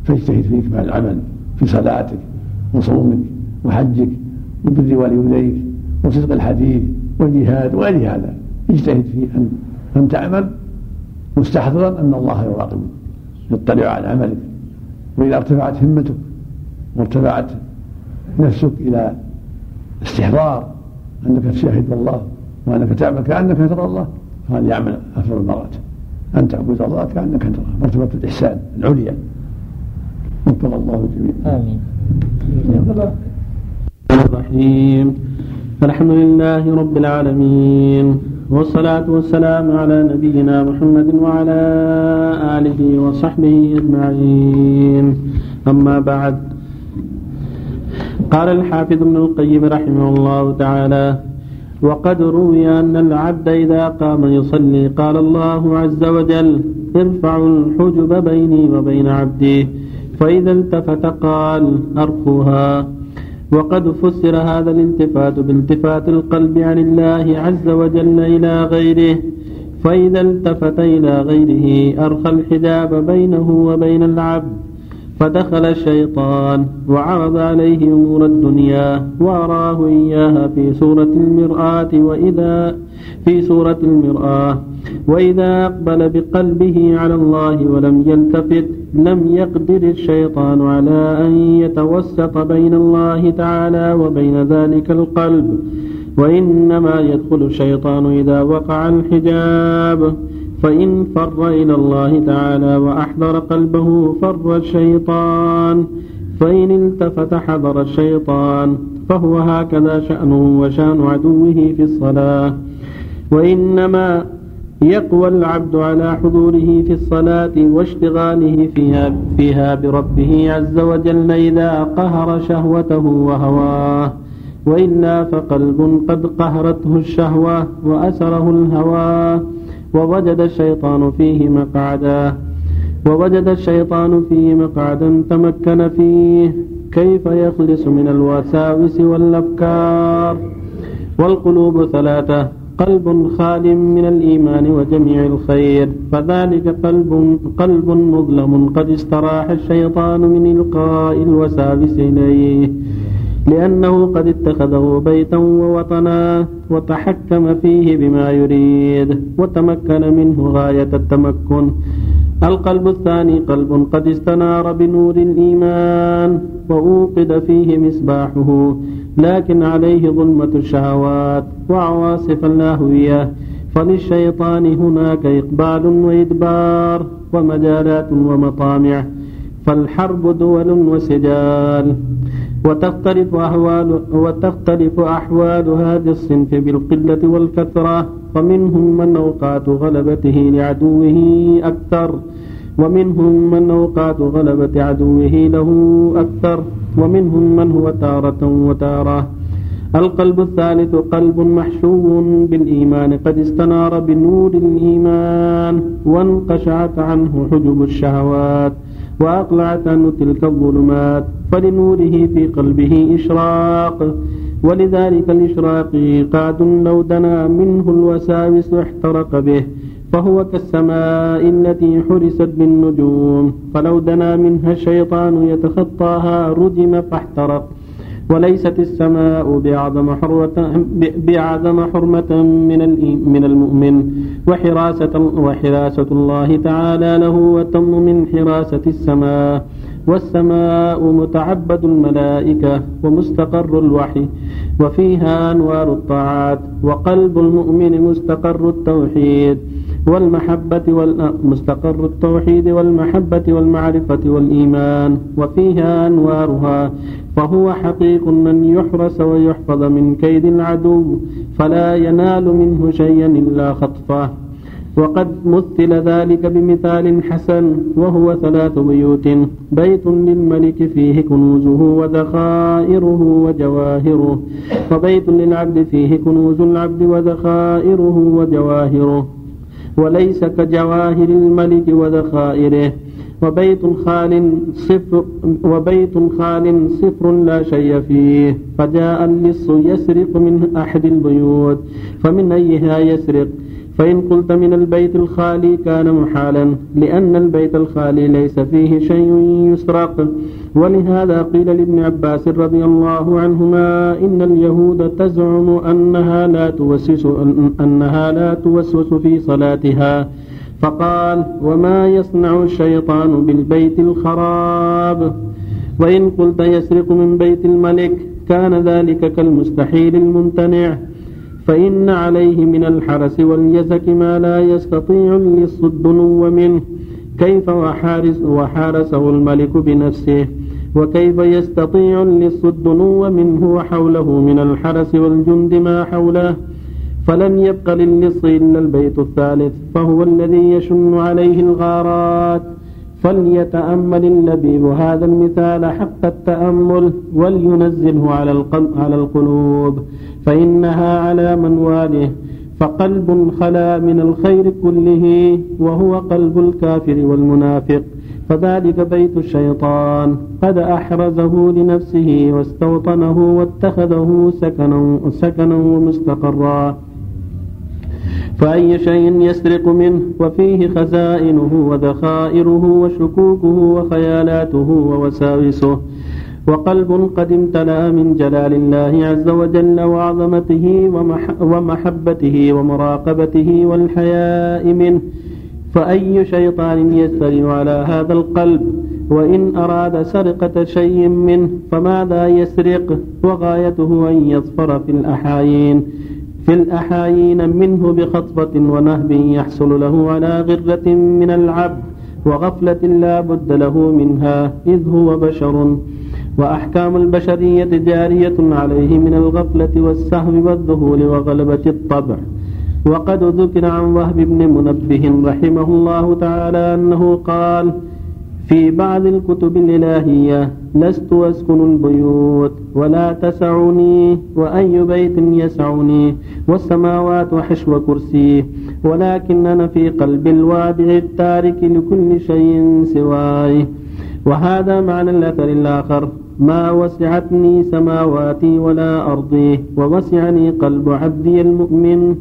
فاجتهد في إكمال العمل في صلاتك وصومك وحجك وبر والديك وصدق الحديث والجهاد وغير هذا. اجتهد في ان أن تعمل مستحضرا أن الله يراقبك يطلع على عملك. وإذا ارتفعت همتك وارتفعت نفسك إلى استحضار أنك تشاهد الله وأنك تعمل كأنك ترى الله. فهذا يعمل افضل المراتب أن تعبد الله كأنك تراه مرتبة الإحسان العليا. وفق الله جميعا. آمين. الرحيم. الحمد لله رب العالمين. والصلاة والسلام على نبينا محمد وعلى آله وصحبه أجمعين. أما بعد. قال الحافظ ابن القيم رحمه الله تعالى وقد روي أن العبد إذا قام يصلي قال الله عز وجل ارفعوا الحجب بيني وبين عبدي فإذا التفت قال أرخوها وقد فسر هذا الالتفات بالتفات القلب عن الله عز وجل إلى غيره فإذا التفت إلى غيره أرخى الحجاب بينه وبين العبد. فدخل الشيطان وعرض عليه أمور الدنيا وأراه إياها في سورة المرآة وإذا في سورة المرآة وإذا أقبل بقلبه على الله ولم يلتفت لم يقدر الشيطان على أن يتوسط بين الله تعالى وبين ذلك القلب وإنما يدخل الشيطان إذا وقع الحجاب فإن فر إلى الله تعالى وأحضر قلبه فر الشيطان. فإن التفت حضر الشيطان فهو هكذا شأنه وشأن عدوه في الصلاة. وإنما يقوى العبد على حضوره في الصلاة واشتغاله فيها, فيها بربه عز وجل إذا قهر شهوته وهواه. وإلا فقلب قد قهرته الشهوة وأسره الهوى. ووجد الشيطان فيه مقعدا ووجد الشيطان فيه مقعدا تمكن فيه. كيف يخلص من الوساوس والأفكار؟ والقلوب ثلاثة قلب خال من الإيمان وجميع الخير. فذلك قلب قلب مظلم قد استراح الشيطان من إلقاء الوساوس إليه. لأنه قد اتخذه بيتا ووطنا وتحكم فيه بما يريد وتمكن منه غاية التمكن. القلب الثاني قلب قد استنار بنور الإيمان وأوقد فيه مصباحه لكن عليه ظلمة الشهوات وعواصف اللاهوية. فللشيطان هناك إقبال وإدبار ومجالات ومطامع فالحرب دول وسجال. وتختلف أحوال وتختلف أحوال هذا الصنف بالقلة والكثرة فمنهم من أوقات غلبته لعدوه أكثر ومنهم من أوقات غلبة عدوه له أكثر ومنهم من هو تارة وتارة. القلب الثالث قلب محشو بالإيمان قد استنار بنور الإيمان وانقشعت عنه حجب الشهوات. وأقلعت عنه تلك الظلمات فلنوره في قلبه إشراق. ولذلك الإشراق إيقاد لو دنا منه الوساوس احترق به فهو كالسماء التي حرست بالنجوم. فلو دنا منها الشيطان يتخطاها رجم فاحترق. وليست السماء بأعظم حرمة بأعظم حرمة من من المؤمن وحراسة وحراسة الله تعالى له وتم من حراسة السماء. والسماء متعبد الملائكة ومستقر الوحي وفيها أنوار الطاعات وقلب المؤمن مستقر التوحيد. والمحبة مستقر التوحيد والمحبة والمعرفة والإيمان وفيها أنوارها فهو حقيق من يحرس ويحفظ من كيد العدو فلا ينال منه شيئا إلا خطفه. وقد مثل ذلك بمثال حسن وهو ثلاث بيوت بيت للملك فيه كنوزه وذخائره وجواهره وبيت للعبد فيه كنوز العبد وذخائره وجواهره. وليس كجواهر الملك وذخائره. وبيت خال صفر وبيت خال صفر لا شيء فيه. فجاء اللص يسرق من أحد البيوت فمن أيها يسرق؟ فإن قلت من البيت الخالي كان محالا لأن البيت الخالي ليس فيه شيء يسرق. ولهذا قيل لابن عباس رضي الله عنهما إن اليهود تزعم أنها لا توسوس أنها لا توسوس في صلاتها. فقال وما يصنع الشيطان بالبيت الخراب؟ وإن قلت يسرق من بيت الملك كان ذلك كالمستحيل الممتنع. فإن عليه من الحرس واليزك ما لا يستطيع اللص الدنو منه. كيف وحارس وحارسه الملك بنفسه؟ وكيف يستطيع اللص الدنو منه وحوله من الحرس والجند ما حوله؟ فلم يبق للص إلا البيت الثالث فهو الذي يشن عليه الغارات. فليتأمل اللبيب هذا المثال حق التأمل ولينزله على على القلوب. فإنها على منواله. فقلب خلا من الخير كله وهو قلب الكافر والمنافق. فذلك بيت الشيطان. قد أحرزه لنفسه واستوطنه واتخذه سكنا, سكنا ومستقرا فأي شيء يسرق منه وفيه خزائنه وذخائره وشكوكه وخيالاته ووساوسه وقلب قد امتلأ من جلال الله عز وجل وعظمته ومحبته ومراقبته والحياء منه فأي شيطان يسترن على هذا القلب وإن أراد سرقة شيء منه فماذا يسرق؟ وغايته أن يصفر في الأحايين في الأحايين منه بخطبة ونهب يحصل له على غرة من العبد وغفلة لا بد له منها إذ هو بشر. وأحكام البشرية جارية عليه من الغفلة والسهو والذهول وغلبة الطبع. وقد ذكر عن وهب بن منبه رحمه الله تعالى أنه قال في بعض الكتب الإلهية لست أسكن البيوت ولا تسعني وأي بيت يسعني والسماوات حشو كرسيه ولكن أنا في قلب الوادع التارك لكل شيء سواي وهذا معنى الأثر الآخر ما وسعتني سماواتي ولا أرضي ووسعني قلب عبدي المؤمن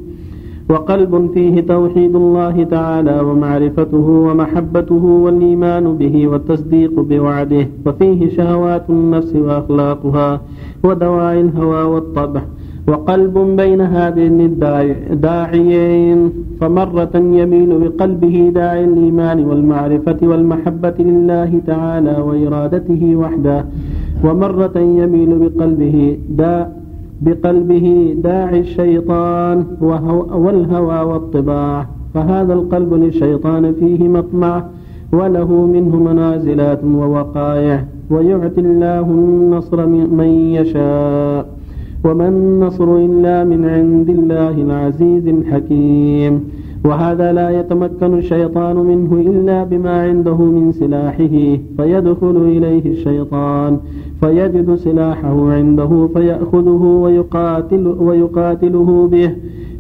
وقلب فيه توحيد الله تعالى ومعرفته ومحبته والإيمان به والتصديق بوعده وفيه شهوات النفس وأخلاقها ودواعي الهوى والطبع وقلب بين هذين الداعيين فمرة يميل بقلبه داعي الإيمان والمعرفة والمحبة لله تعالى وإرادته وحده ومرة يميل بقلبه دا بقلبه داعي الشيطان والهوى والطباع. فهذا القلب للشيطان فيه مطمع وله منه منازلات ووقائع. ويعطي الله النصر من يشاء. وما النصر إلا من عند الله العزيز الحكيم. وهذا لا يتمكن الشيطان منه إلا بما عنده من سلاحه. فيدخل إليه الشيطان. فيجد سلاحه عنده فيأخذه ويقاتل ويقاتله به.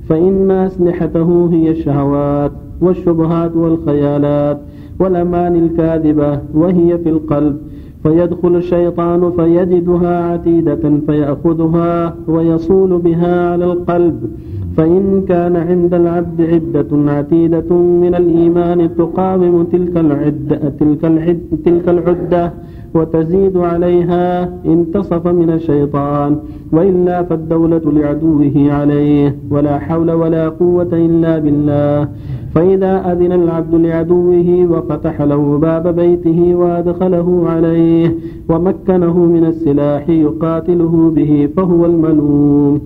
فإن أسلحته هي الشهوات والشبهات والخيالات والأمان الكاذبة وهي في القلب. فيدخل الشيطان فيجدها عتيدة فيأخذها ويصول بها على القلب. فإن كان عند العبد عدة عتيدة من الإيمان تقاوم تلك العدة تلك العدة, تلك العدة وتزيد عليها انتصف من الشيطان وإلا فالدولة لعدوه عليه ولا حول ولا قوة إلا بالله. فإذا أذن العبد لعدوه وفتح له باب بيته وأدخله عليه ومكنه من السلاح يقاتله به فهو الملوم.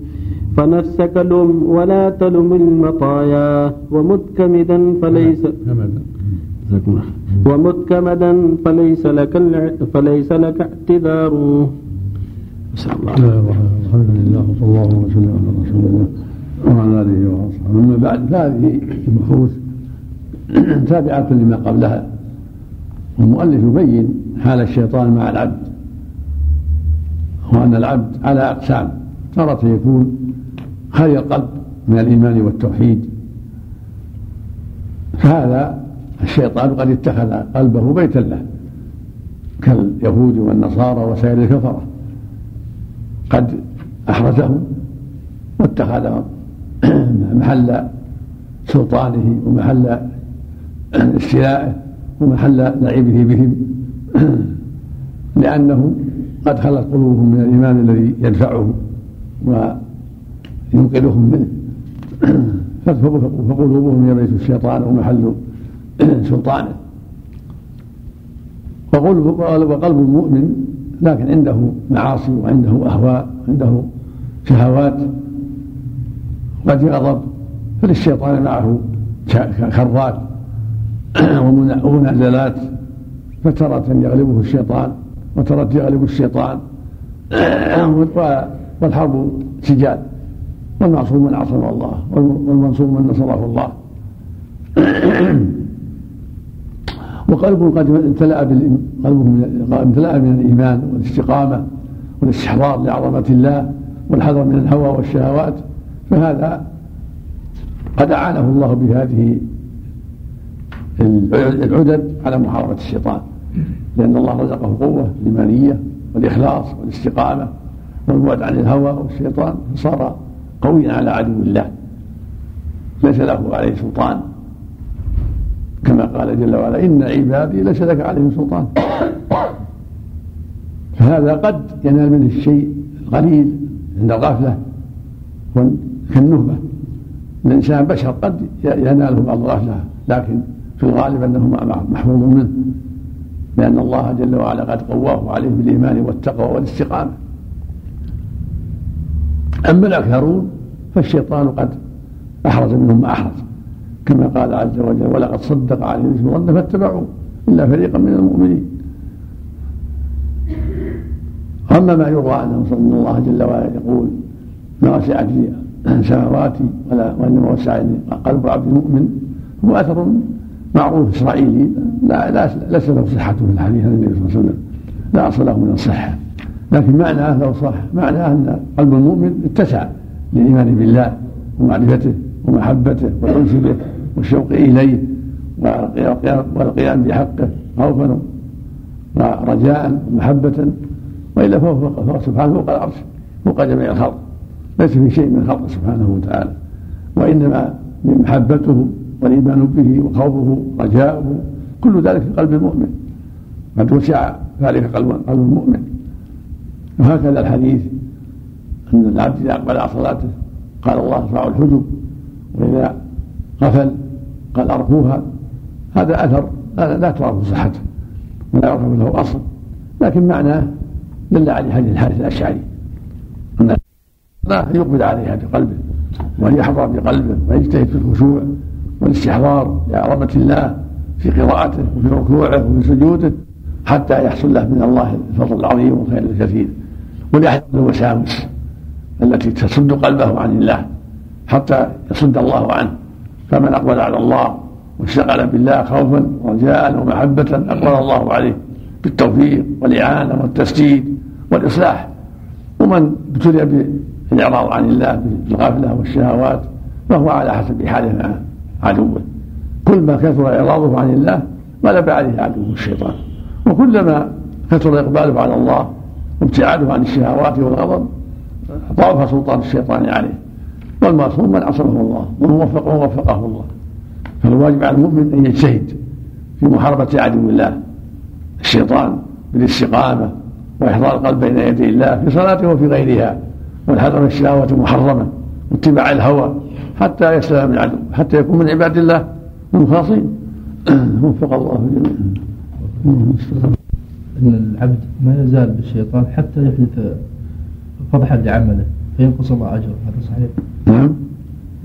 فنفسك لم ولا تلم المطايا ومتكمدا فليس ومتكمدا فليس لك فليس لك اعتذار. نسأل الله. الحمد لله وصلى الله وسلم على رسول الله وعلى آله وأصحابه. أما بعد فهذه البحوث تابعة لما قبلها. والمؤلف يبين حال الشيطان مع العبد وأن العبد على أقسام تارة يكون خالي القلب من الإيمان والتوحيد. فهذا الشيطان قد اتخذ قلبه بيتا له كاليهود والنصارى وسائر الكفرة. قد أحرزه واتخذ [CLEARS THROAT] محل سلطانه ومحل استيلائه ومحل لعبه بهم [CLEARS THROAT] لأنه قد خلت قلوبهم من الإيمان الذي يدفعه وينقذهم منه. [CLEARS THROAT] فقلوبهم هي بيت الشيطان ومحل [COUGHS] سلطانه وقلب المؤمن لكن عنده معاصي وعنده أهواء وعنده شهوات قد يغضب فللشيطان معه كرات [COUGHS] ومنازلات فترة يغلبه الشيطان وترى يغلب الشيطان. [COUGHS] والحرب سجال والمعصوم من عصم الله والمنصور من نصره الله. وقلبه قد امتلأ قلبه امتلأ من الإيمان والاستقامة والاستحضار لعظمة الله والحذر من الهوى والشهوات فهذا قد أعانه الله بهذه العدد على محاربة الشيطان لأن الله رزقه قوة الإيمانية والإخلاص والاستقامة والبعد عن الهوى والشيطان فصار قويا على عدو الله. ليس له عليه سلطان كما قال جل وعلا إن عبادي ليس لك عليهم سلطان. فهذا قد ينال منه الشيء القليل عند الغفلة كالنهبة. الإنسان بشر قد يناله بعض الغفلة لكن في الغالب أنه محفوظ منه لأن الله جل وعلا قد قواه عليه بالإيمان والتقوى والاستقامة. أما الأكثرون فالشيطان قد أحرز منهم ما أحرز. كما قال عز وجل ولقد صدق عليهم اسم ظن فاتبعوا إلا فريقا من المؤمنين. أما ما يروى عنه صلى الله جل وعلا يقول ما وسعت لي سماواتي ولا وإنما وسعني قلب عبد المؤمن هو أثر معروف إسرائيلي لا لا ليس له صحة في الحديث عن النبي صلى الله عليه وسلم لا أصل له من الصحة لكن معناه لو صح معناه أن قلب المؤمن اتسع للإيمان بالله ومعرفته ومحبته والأنس به والشوق إليه والقيام بحقه خوفا ورجاء ومحبة وإلا فهو فوق سبحانه فوق العرش فوق جميع الخلق. ليس في شيء من خلقه سبحانه وتعالى. وإنما من محبته والإيمان به وخوفه رجاؤه كل ذلك في قلب المؤمن. قد وسع ذلك قلب قلب المؤمن. وهكذا الحديث أن العبد إذا أقبل على صلاته قال الله ارفعوا الحجب وإذا غفل قال أرفوها هذا أثر. لا تعرف صحته. ولا يعرف له أصل. لكن معناه دل عليه حديث الحارث الأشعري أن لا يقبل عليها بقلبه وأن يحضر بقلبه ويجتهد في الخشوع والاستحضار لعظمة الله في قراءته وفي ركوعه وفي سجوده حتى يحصل له من الله الفضل العظيم والخير الكثير. وليحذر من الوساوس التي تصد قلبه عن الله حتى يصد الله عنه. فمن أقبل على الله واشتغل بالله خوفا ورجاء ومحبة أقبل الله عليه بالتوفيق والإعانة والتسديد والإصلاح. ومن ابتلي بالإعراض عن الله بالغفلة والشهوات فهو على حسب حاله مع عدوه كل ما كثر إعراضه عن الله غلب عليه عدوه الشيطان. وكلما كثر إقباله على الله وابتعاده عن الشهوات والغضب ضعف سلطان الشيطان عليه. والمعصوم من عصمه الله والموفق من وفقه الله. فالواجب على المؤمن أن يجتهد في محاربة عدو الله الشيطان بالاستقامة وإحضار القلب بين يدي الله في صلاته وفي غيرها والحذر من الشهوات المحرمه واتباع الهوى حتى يسلم من العدو حتى يكون من عباد الله المخلصين [CLEARS THROAT] وفق الله جميعا. إن العبد ما يزال بالشيطان حتى يحدث فضحا لعمله. فينقص الله اجره هذا صحيح؟ نعم.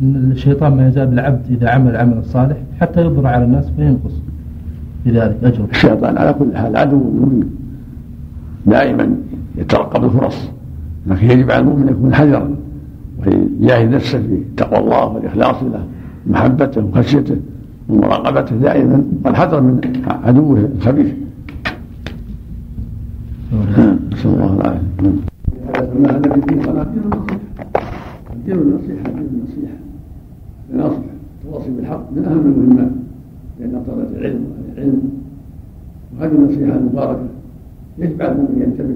إن الشيطان ما يزال بالعبد إذا عمل العمل الصالح حتى يظهر على الناس فينقص بذلك أجره. الشيطان على كل حال عدو مبين. دائما يترقب الفرص. لكن يجب على المؤمن أن يكون حذرا ويجاهد نفسه في تقوى الله والإخلاص له محبته وخشيته ومراقبته دائما والحذر من عدوه الخبيث. نسأل الله العافية. ما هذا في الدين ولا دين النصيحه دين النصيحه دين النصيحه لنصح التواصي بالحق من اهم المهمات لأن طلبه العلم العلم وهذه النصيحه المباركه يجب على المؤمن ينتبه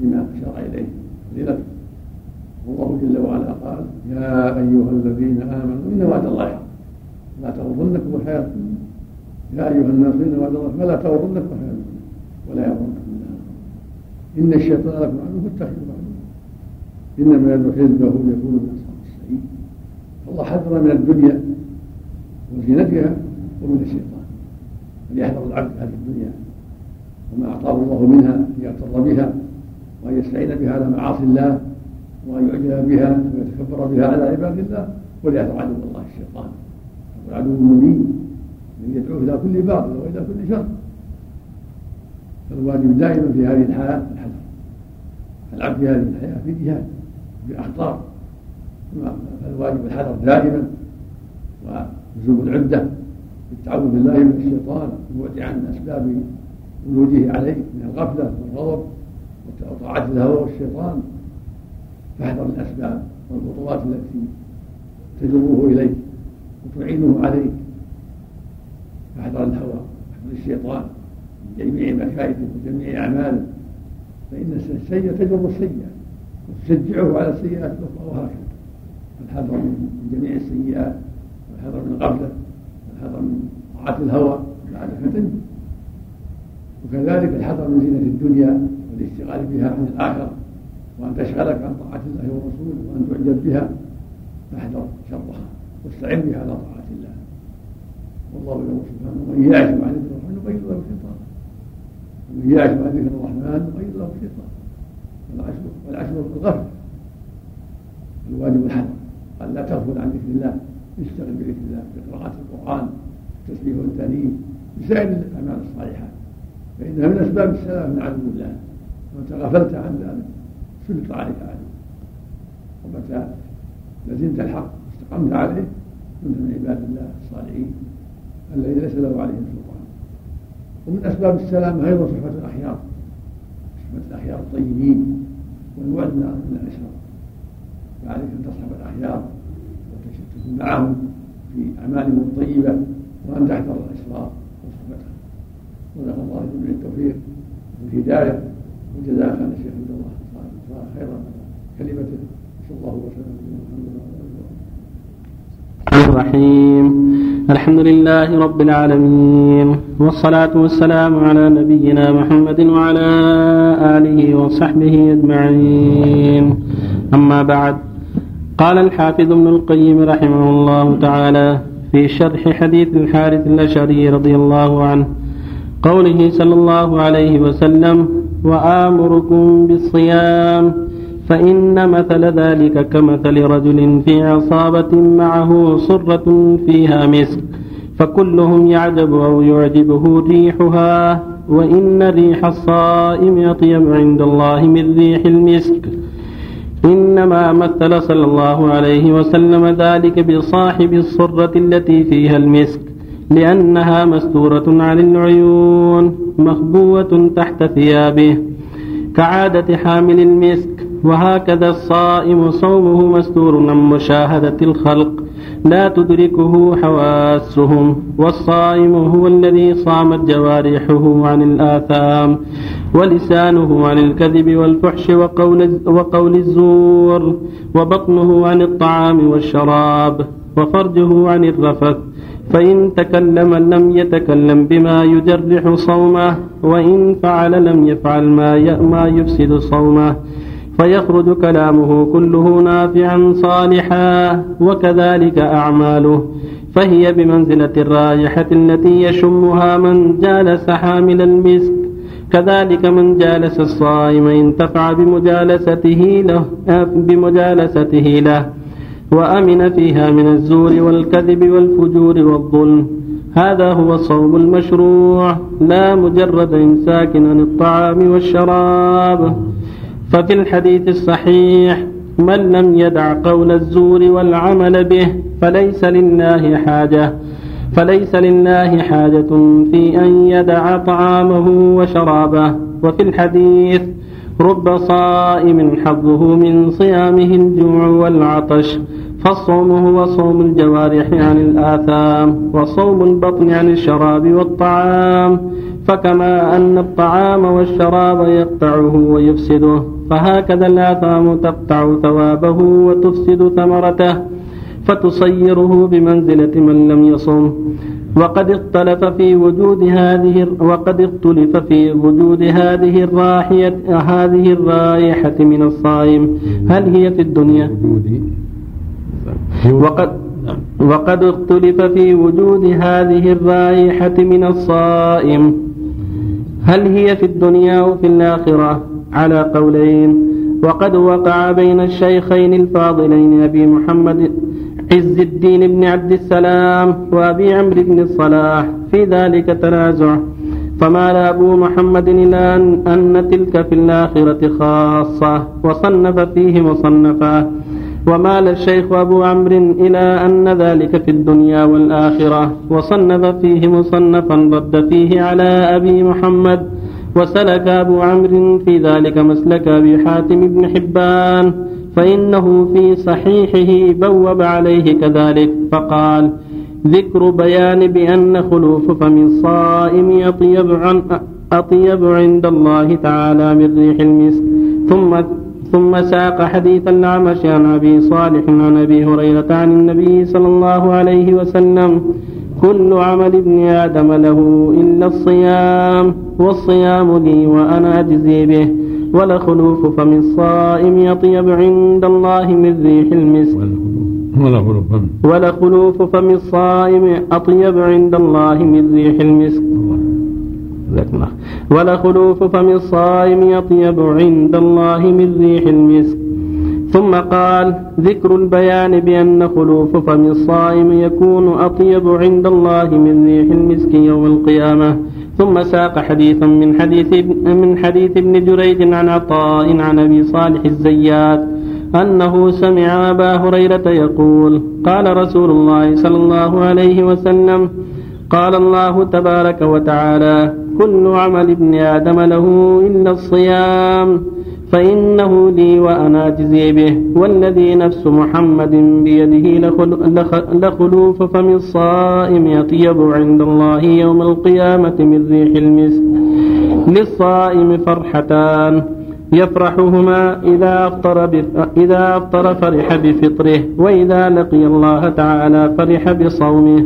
لما اشار اليه فضيلته والله جل وعلا قال يا ايها الذين امنوا ان وعد الله. حق لا تغرنكم الحياة يا ايها الناس إن وعد الله فلا تغرنكم الحياة ولا يغرنكم ان الشيطان لكم عدو فاتخذوا إنما يدعو حزبه يكون من اصحاب السعيد فالله حذر من الدنيا وزينتها ومن الشيطان. فليحذر العبد هذه الدنيا وما أعطاه الله منها ليغتر بها وأن يستعين بها على معاصي الله وأن يعجب بها ويتكبر بها على عباد الله وليحذر عدو الله الشيطان. والعدو المبين الذي يدعوه إلى كل باطل وإلى كل شر. فالواجب دائما في هذه الحالات الحذر. العبد في هذه الحياة في جهاد. في اخطار فالواجب الحذر دائما ولزوم العدة بالتعوذ بالله من الشيطان والبعد عن اسباب وجوده عليه من الغفلة والغضب وطاعة الهوى والشيطان. فاحذر الأسباب والخطوات التي تجره اليك وتعينه عليك فاحذر الهوى واحذر الشيطان من جميع مكائده وجميع أعماله فإن السيئه تجر السيئة. وتشجعه على السيئات الاخرى وهكذا. الحذر من جميع السيئات والحذر من الغفله والحذر من طاعة الهوى بعد فتن وكذلك الحذر من زينة الدنيا والاشتغال بها عن الآخرة وأن تشغلك عن طاعة الله ورسوله وأن تعجب بها. فاحذر شرها واستعن بها على طاعة الله. والله يقول سبحانه ومن يعش عن ذكر الرحمن نبين له شيطان ومن يعش عن ذكر الرحمن نبين له شيطان والعشر والعشر بالغفله الواجب الحذر قال لا تغفل عن ذكر الله. اشتغل بذكر الله. بقراءة القرآن التسبيح والتهليل بسائر الأعمال الصالحات فإنها من أسباب السلام من عدو الله. ومتى غفلت عن ذلك. سلط عليك عدو ومتى لزمت الحق. واستقمت عليه. كنت من عباد الله الصالحين الذين ليس له عليهم سلطان. ومن أسباب السلام أيضا صحبة الأخيار صحبة الأخيار الطيبين والوعد من الأشرار فعليك أن تصحب الأخيار وتكون معهم في أعمالهم الطيبة وأن تحذر الأسرار وصحبتها. ونسأل الله جميع التوفيق والهداية وجزاك عن الشيخ عبد الله خيرا. كلمته صلى الله وسلم الرحيم. الحمد لله رب العالمين والصلاة والسلام على نبينا محمد وعلى آله وصحبه أجمعين. أما بعد قال الحافظ ابن القيم رحمه الله تعالى في شرح حديث الحارث الأشعري رضي الله عنه قوله صلى الله عليه وسلم وآمركم بالصيام فإن مثل ذلك كمثل رجل في عصابة معه صرة فيها مسك فكلهم يعجب أو يعجبه ريحها وإن ريح الصائم أطيب عند الله من ريح المسك. إنما مثل صلى الله عليه وسلم ذلك بصاحب الصرة التي فيها المسك لأنها مستورة عن العيون مخبوة تحت ثيابه كعادة حامل المسك. وهكذا الصائم صومه مستور عن مشاهدة الخلق. لا تدركه حواسهم. والصائم هو الذي صامت جوارحه عن الآثام ولسانه عن الكذب والفحش وقول, وقول الزور. وبطنه عن الطعام والشراب. وفرجه عن الرفث. فإن تكلم لم يتكلم بما يجرح صومه. وإن فعل لم يفعل ما ما يفسد صومه. فيخرج كلامه كله نافعا صالحا وكذلك أعماله. فهي بمنزلة الرائحة التي يشمها من جالس حامل المسك. كذلك من جالس الصائم انتفع بمجالسته له بمجالسته له. وأمن فيها من الزور والكذب والفجور والظلم. هذا هو الصوم المشروع لا مجرد إمساك عن الطعام والشراب. ففي الحديث الصحيح من لم يدع قول الزور والعمل به فليس لله حاجة فليس لله حاجة في أن يدع طعامه وشرابه. وفي الحديث رب صائم حظه من صيامه الجوع والعطش فالصوم هو صوم الجوارح عن الآثام وصوم البطن عن الشراب والطعام فكما أن الطعام والشراب يقطعه ويفسده. فهكذا الآثام تقطع ثوابه وتفسد ثمرته فتصيره بمنزلة من لم يصم. وقد اختلف في وجود هذه وقد اختلف في وجود هذه الراحية هذه الرائحة من الصائم. هل هي في الدنيا؟ وقد وقد اختلف في وجود هذه الرائحة من الصائم. هل هي في الدنيا أو في الآخرة؟ على قولين. وقد وقع بين الشيخين الفاضلين أبي محمد عز الدين بن عبد السلام وأبي عمرو بن الصلاح في ذلك تنازع. فمال أبو محمد إلى أن تلك في الآخرة خاصة وصنف فيه مصنفا. ومال الشيخ أبو عمرو إلى أن ذلك في الدنيا والآخرة وصنف فيه مصنفا رد فيه على أبي محمد وسلك أبو عمرو في ذلك مسلك أبي حاتم بن حبان فإنه في صحيحه بوب عليه كذلك فقال ذكر بيان بأن خلوف فم الصائم أطيب, عن أطيب عند الله تعالى من ريح المسك ثم ثم ساق حديث الأعمش عن أبي صالح عن أبي هريرة عن النبي صلى الله عليه وسلم كل عمل ابن آدم له إلا الصيام. والصيام لي وأنا أجزي به ولخلوف فم الصائم أطيب عند الله من ريح المسك. ولخلوف فم. الصائم أطيب عند الله من ريح المسك. ولخلوف فم الصائم أطيب عند الله من ريح المسك. ثم قال ذكر البيان بأن خلوف فم الصائم يكون أطيب عند الله من ريح المسك يوم القيامة. ثم ساق حديثا من حديث من حديث ابن جريج عن عطاء عن أبي صالح الزيات أنه سمع أبا هريرة يقول قال رسول الله صلى الله عليه وسلم قال الله تبارك وتعالى كل عمل ابن آدم له إلا الصيام. فإنه لي وأنا أجزي به والذي نفس محمد بيده لخلوف فم الصائم أطيب عند الله يوم القيامة من ريح المسك للصائم فرحتان يفرحهما إذا أفطر إذا أفطر فرح بفطره وإذا لقي الله تعالى فرح بصومه.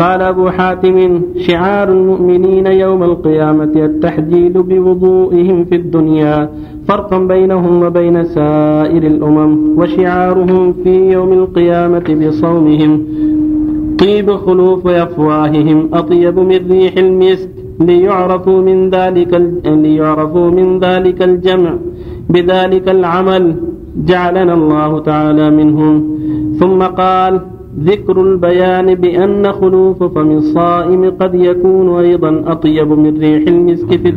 قال أبو حاتم شعار المؤمنين يوم القيامة التحديد بوضوئهم في الدنيا فرقا بينهم وبين سائر الأمم وشعارهم في يوم القيامة بصومهم. طيب خلوف أفواههم أطيب من ريح المسك ليعرفوا من ذلك ليعرفوا من ذلك الجمع. بذلك العمل جعلنا الله تعالى منهم. ثم قال ذكر البيان بأن خلوف فم الصائم قد يكون أيضا أطيب من ريح المسك في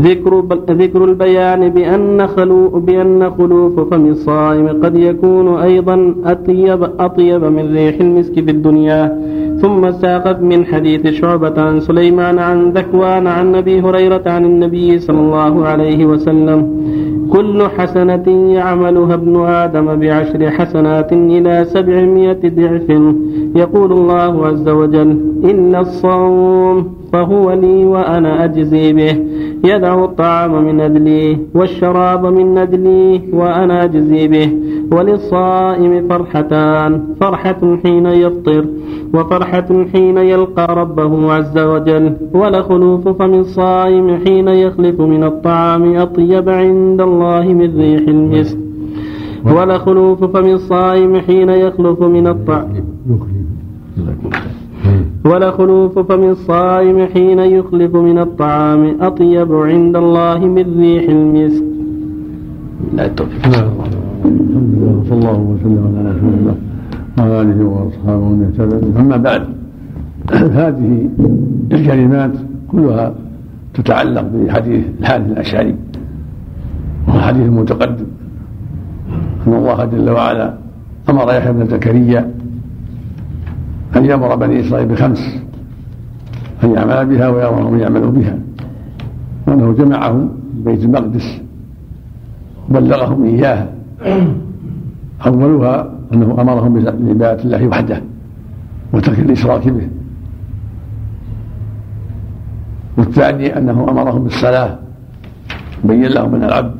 ذكر ذكر البيان بأن خلو بأن خلوف فم الصائم قد يكون أيضا أطيب أطيب من ريح المسك في الدنيا. ثم ساقت من حديث شعبة عن سليمان عن ذكوان عن أبي هريرة عن النبي صلى الله عليه وسلم. كل حسنة يعملها ابن آدم بعشر حسنات إلى سبعمائة ضعف. يقول الله عز وجل إلا الصوم فهو لي وأنا أجزي به. يدع الطعام من أجلي والشراب من أجلي وأنا أجزي به. وللصائم فرحتان فرحة حين يفطر وفرحة حين يلقى ربه عز وجل ولخلوف فم الصائم حين يخلف من الطعام أطيب عند الله من ريح المسك. ولخلوف فم الصائم حين يخلف من الطعام. ولخلوف فم الصائم حين يخلف من الطعام أطيب عند الله من ريح المسك. لا التوفيق الحمد لله وصلى الله وسلم على رسول الله وعلى آله وأصحابه ومن اهتدى أما بعد هذه الكلمات كلها تتعلق بحديث الحارث الأشعري وهو حديث متقدم. أن الله جل وعلا أمر يحيى بن زكريا أن يأمر بني إسرائيل بخمس أن يعمل بها ويأمرهم أن يعملوا بها. وأنه جمعهم بيت المقدس وبلغهم إياها. [CLEARS THROAT] أولها أنه أمرهم بعبادة الله وحده وترك الإشراك به. والثاني أنه أمرهم بالصلاة. بين لهم أن العبد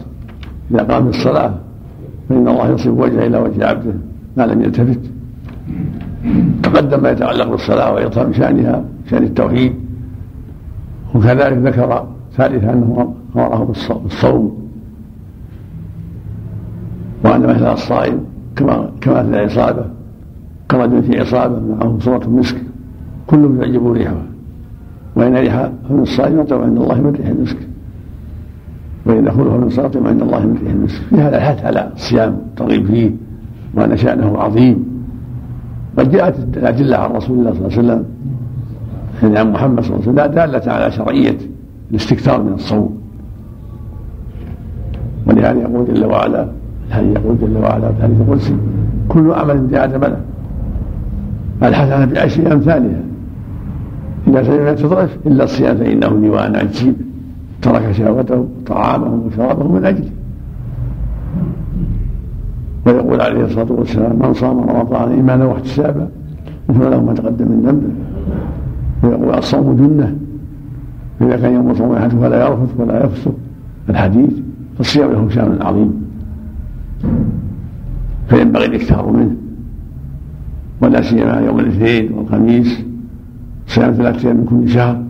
إذا قام بالصلاة فإن الله يصب وجهه إلى وجه عبده ما لم يلتفت. تقدم ما يتعلق بالصلاة وإعطاء شأنها شأن التوحيد. وكذلك ذكر ثالثا أنه أمره بالصوم. وأن مثل الصائم كما كما في العصابة كرجل في عصابة معه صورة مسك كل يعجب ريحها وإن ريح فم الصائم يطلب عند الله من ريح المسك. وإن دخوله من صلاة عند الله من ريح المسك. في هذا الحث على الصيام الترغيب فيه وأن شأنه عظيم. قد جاءت الأدلة عن رسول الله صلى الله عليه وسلم يعني عن محمد صلى الله عليه وسلم دالة على شرعية الاستكثار من الصوم. ولهذا يقول جل وعلا هل يقول جل وعلا في حديث القدسي كل عمل آدم له الحسنه بعشر أمثالها؟ اذا سمعت تضعف إلا الصيام فإنه لي وأنا اجزي ترك شهوته طعامه وشرابه من أجله. ويقول عليه الصلاة والسلام من صام رمضان إيمانا واحتسابا غفر له ما تقدم من ذنبه. ويقول الصوم جنة فاذا كان يوم صوم أحد فلا يرفث ولا يفسق. الحديث فالصيام له شأن عظيم. فينبغي الاكثار منه. ولا سيما يوم الاثنين والخميس صيام ثلاثة أيام من كل شهر.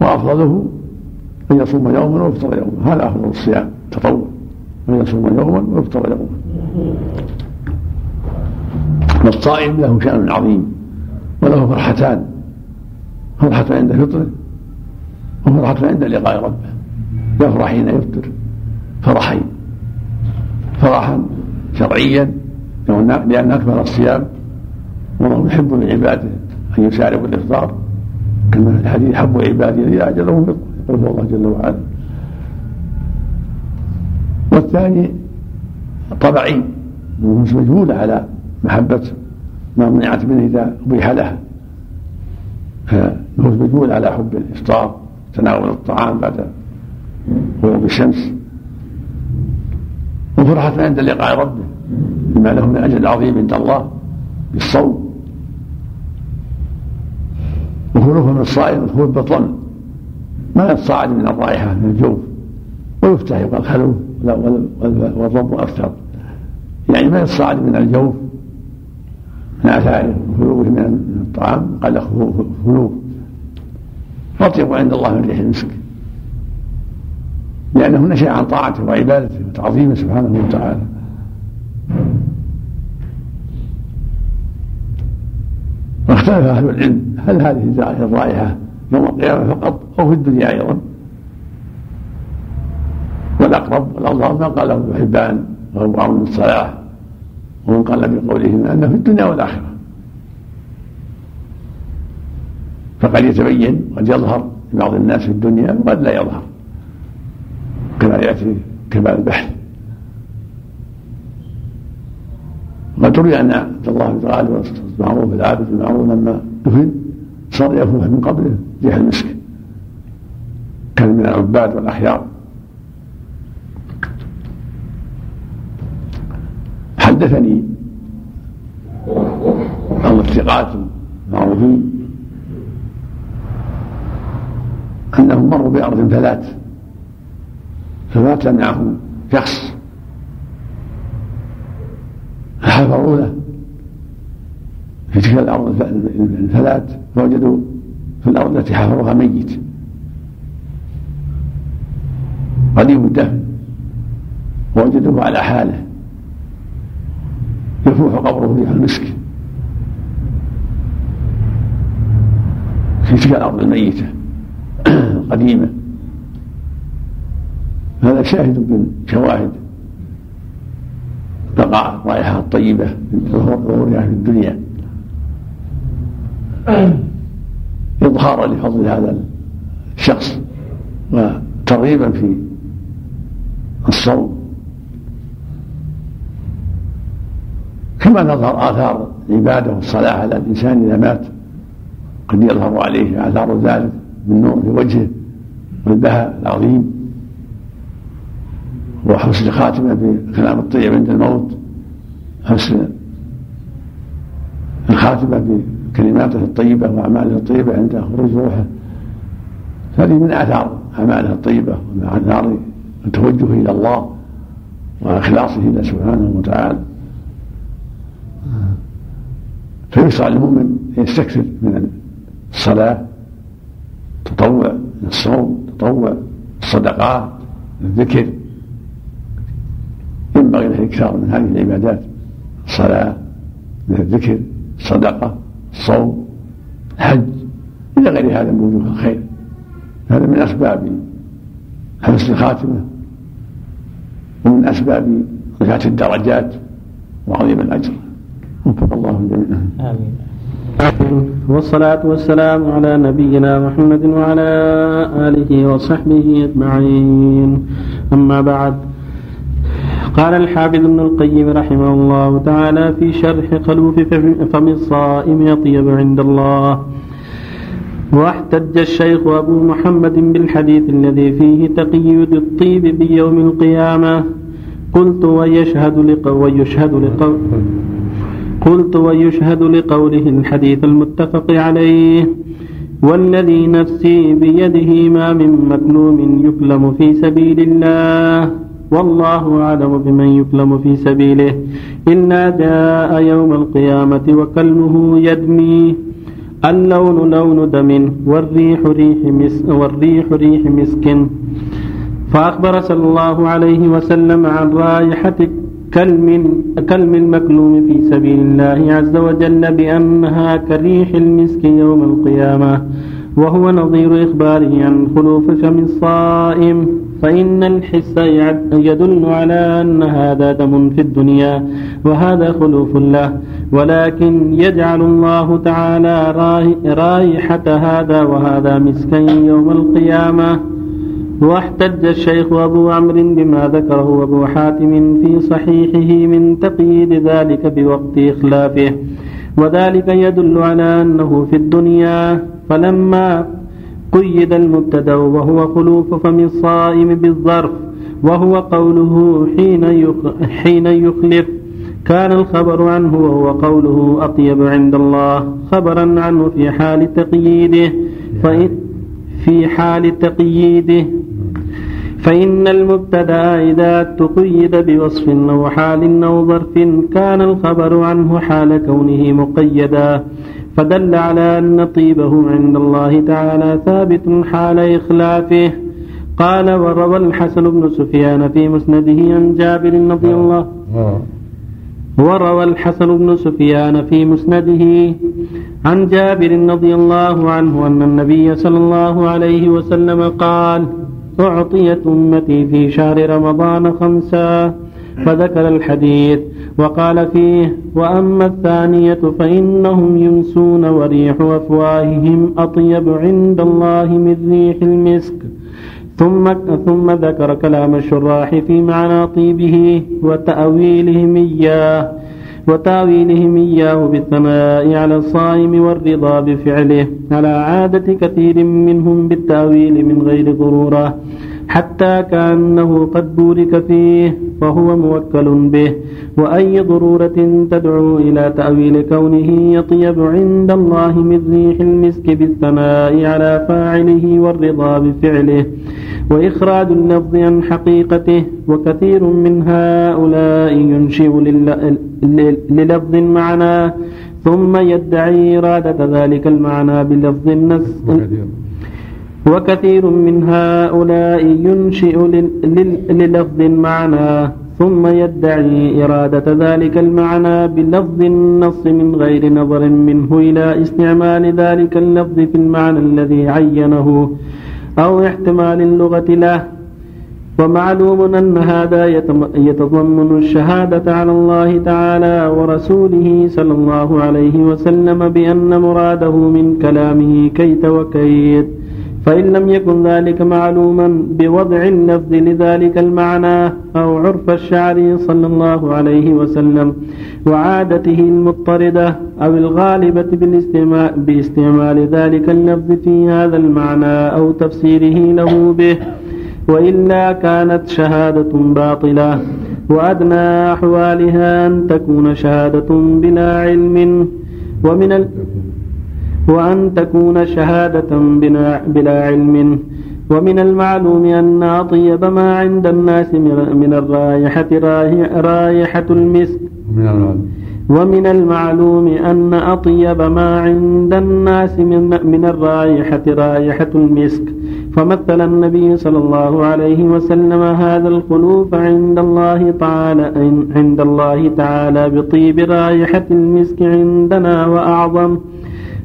وأفضله أن يصوم يوما ويفطر يوما. هذا أفضل الصيام تطوع أن يصوم يوما ويفطر يوما. والصائم له شأن عظيم وله فرحتان. فرحة عند فطره وفرحة عند لقاء ربه. يفرح حين يفطر. فرحين. فرحا شرعيا لأن أكمل الصيام والله يحب من عباده أن يسارعوا الإفطار. كما في الحديث حب عبادي إذا أجلهم يقول الله جل وعلا. والثاني طبعي مجبولة على محبة ما منعت منه إذا أبيح لها فالنفوس مجبولة على حب الإفطار تناول الطعام بعد غروب الشمس. وفرحة عند لقاء ربه بما له من أجل عظيم عند الله بالصوم. وخلوفه من الصائم الخلوف بطن ما يتصاعد من الرائحة من الجوف. ويفتح يقال خلوف والرب أكثر يعني ما يتصاعد من الجوف من آثاره وخلوفه من الطعام قال خلوف أطيب عند الله من ريح المسك. لأنه نشأ عن طاعته وعبادته وتعظيمه سبحانه وتعالى. واختلف أهل العلم هل هذه الرائحة يوم القيامة فقط أو في الدنيا أيضا؟ والأقرب والأظهر ما قاله ابن حبان وهو عون الصلاح ومن قال بقولهم أنه في الدنيا والآخرة. فقد يتبين قد يظهر لبعض الناس في الدنيا وقد لا يظهر. كما يأتي كمال البحث وقد روي أن عبد الله بن غالب المعروف العابد المعروف لما دفن صار يفوح من قبره ريح المسك كان من العباد والاخيار حدثني بعض الثقات المعروفين أنهم مروا بأرض فلات فمات معه شخص فحفروا له. في تلك الأرض الفلات فوجدوا في الأرض التي حفروها ميت. قديم الدفن ووجدوه على حاله. يفوح قبره ريح المسك. في تلك الأرض الميتة. [COUGHS] القديمة. هذا شاهد من شواهد بقاء الرائحة الطيبة من ظهورها في الدنيا. إظهارا لفضل هذا الشخص وترغيبا في الصوم. كما تظهر آثار العبادة والصلاة على الإنسان إذا مات قد يظهر عليه آثار ذلك من نور في وجهه والبهاء العظيم. وحسن الخاتمة بالكلام الطيب عند الموت. حسن الخاتمة بكلماته الطيبة وأعماله الطيبة عند خروج روحه. هذه من آثار أعماله الطيبة ومن آثار التوجه إلى الله وإخلاصه له سبحانه وتعالى. فيشرع للمؤمن يستكثر من الصلاة تطوع الصوم تطوع الصدقات الذكر. ينبغي له الاكثار من هذه العبادات. الصلاه من الذكر الصدقه الصوم الحج إلى غير هذا من وجوه الخير. هذا من أسباب حسن الخاتمة ومن أسباب رفعة الدرجات وعظيم الأجر. وفق الله الجميع آمين. والصلاة والسلام على نبينا محمد وعلى آله وصحبه أجمعين. أما بعد قال الحافظ ابن القيم رحمه الله تعالى في شرح خلوف فم الصائم أطيب عند الله. واحتج الشيخ أبو محمد بالحديث الذي فيه تقييد الطيب بيوم القيامة. قلت ويشهد لقو ويشهد لقو قلت ويشهد لقوله الحديث المتفق عليه. والذي نفسي بيده ما من مكلوم يكلم في سبيل الله. والله أعلم بمن يكلم في سبيله. إلا جاء يوم القيامة وكلمه يدمي. اللون لون دم والريح ريح مسك والريح ريح مسك فأخبر صلى الله عليه وسلم عن رائحة كلم كلم المكلوم في سبيل الله عز وجل بأنها كريح المسك يوم القيامة. وهو نظير إخباره عن خلوف فم الصائم فإن الحس يدل على أن هذا دم في الدنيا وهذا خلوف له ولكن يجعل الله تعالى رائحة هذا وهذا مسكا يوم القيامة. واحتج الشيخ أبو عمرو بما ذكره أبو حاتم في صحيحه من تقييد ذلك بوقت إخلافه وذلك يدل على أنه في الدنيا. فلما قيد المبتدا وهو خلوف فم الصائم بالظرف وهو قوله حين حين يخلف. كان الخبر عنه وهو قوله أطيب عند الله خبرا عنه في حال تقييده فإن في حال تقييده. فإن المبتدأ إذا تقيد بوصف أو حال أو ظرف كان الخبر عنه حال كونه مقيدا. فدل على أن طيبه عند الله تعالى ثابت حال إخلافه. قال وروى الحسن بن سفيان في مسنده عن جابر رضي الله وروى الحسن بن سفيان في مسنده عن جابر رضي الله عنه أن النبي صلى الله عليه وسلم قال أعطيت أمتي في شهر رمضان خمسا. فذكر الحديث وقال فيه وأما الثانية فإنهم يمسون وريح أفواههم أطيب عند الله من ريح المسك. ثم ثم ذكر كلام الشراح في معنى طيبه وتأويلهم إياه وتأويلهم إياه بالثناء على الصائم والرضا بفعله على عادة كثير منهم بالتأويل من غير ضرورة حتى كأنه قد بورك فيه فهو موكل به. وأي ضرورة تدعو إلى تأويل كونه يطيب عند الله من ريح المسك بالثناء على فاعله والرضا بفعله. وإخراج اللفظ عن حقيقته وكثير من هؤلاء ينشئ للفظ معنى ثم يدعي إرادة ذلك المعنى بلفظ النص وكثير من هؤلاء ينشئ للفظ معنى ثم يدعي إرادة ذلك المعنى بلفظ النص من غير نظر منه إلى استعمال ذلك اللفظ في المعنى الذي عينه أو احتمال اللغة له. ومعلوم أن هذا يتضمن الشهادة على الله تعالى ورسوله صلى الله عليه وسلم بأن مراده من كلامه كيت وكيت. فإن لم يكن ذلك معلوما بوضع اللفظ لذلك المعنى أو عرف الشعر صلى الله عليه وسلم وعادته المضطردة أو الغالبة باستعمال ذلك اللفظ في هذا المعنى أو تفسيره له به. وإلا كانت شهادة باطلة وأدنى أحوالها أن تكون شهادة بلا علم. ومن ال... وأن تكون شهادة بلا علم. ومن المعلوم أن أطيب ما عند الناس من الرائحة رائحة المسك. ومن المعلوم أن أطيب ما عند الناس من, من الرائحة رائحة المسك. فمثل النبي صلى الله عليه وسلم هذا الخلوف عند الله تعالى عند الله تعالى بطيب رائحة المسك عندنا وأعظم.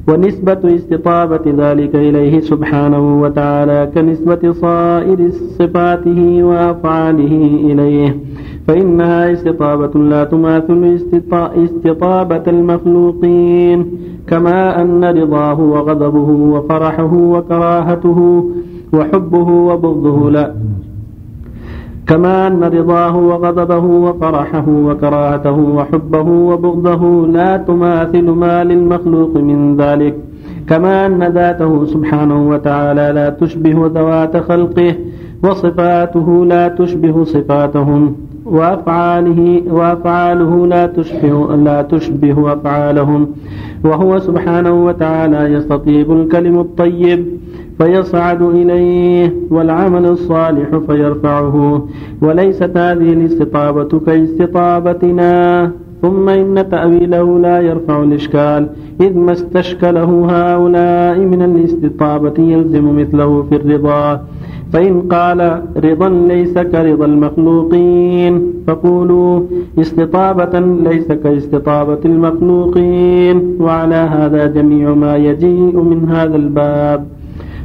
ونسبة استطابة ذلك إليه سبحانه وتعالى كنسبة صائر صفاته وأفعاله إليه. فإنها استطابة لا تماثل استطابة المخلوقين كما أن رضاه وغضبه وفرحه وكراهته وحبه وبغضه لا. كما أن رضاه وغضبه وفرحه وكراهته وحبه وبغضه لا تماثل ما للمخلوق من ذلك. كما أن ذاته سبحانه وتعالى لا تشبه ذوات خلقه وصفاته لا تشبه صفاتهم وأفعاله وأفعاله لا تشبه لا تشبه أفعالهم. وهو سبحانه وتعالى يستطيب الكلم الطيب فيصعد إليه والعمل الصالح فيرفعه. وليست هذه الاستطابة كاستطابتنا. ثم إن تأويله لا يرفع الإشكال. إذ ما استشكله هؤلاء من الاستطابة يلزم مثله في الرضا. فإن قال رضا ليس كرضا المخلوقين فقولوا استطابة ليس كاستطابة المخلوقين. وعلى هذا جميع ما يجيء من هذا الباب.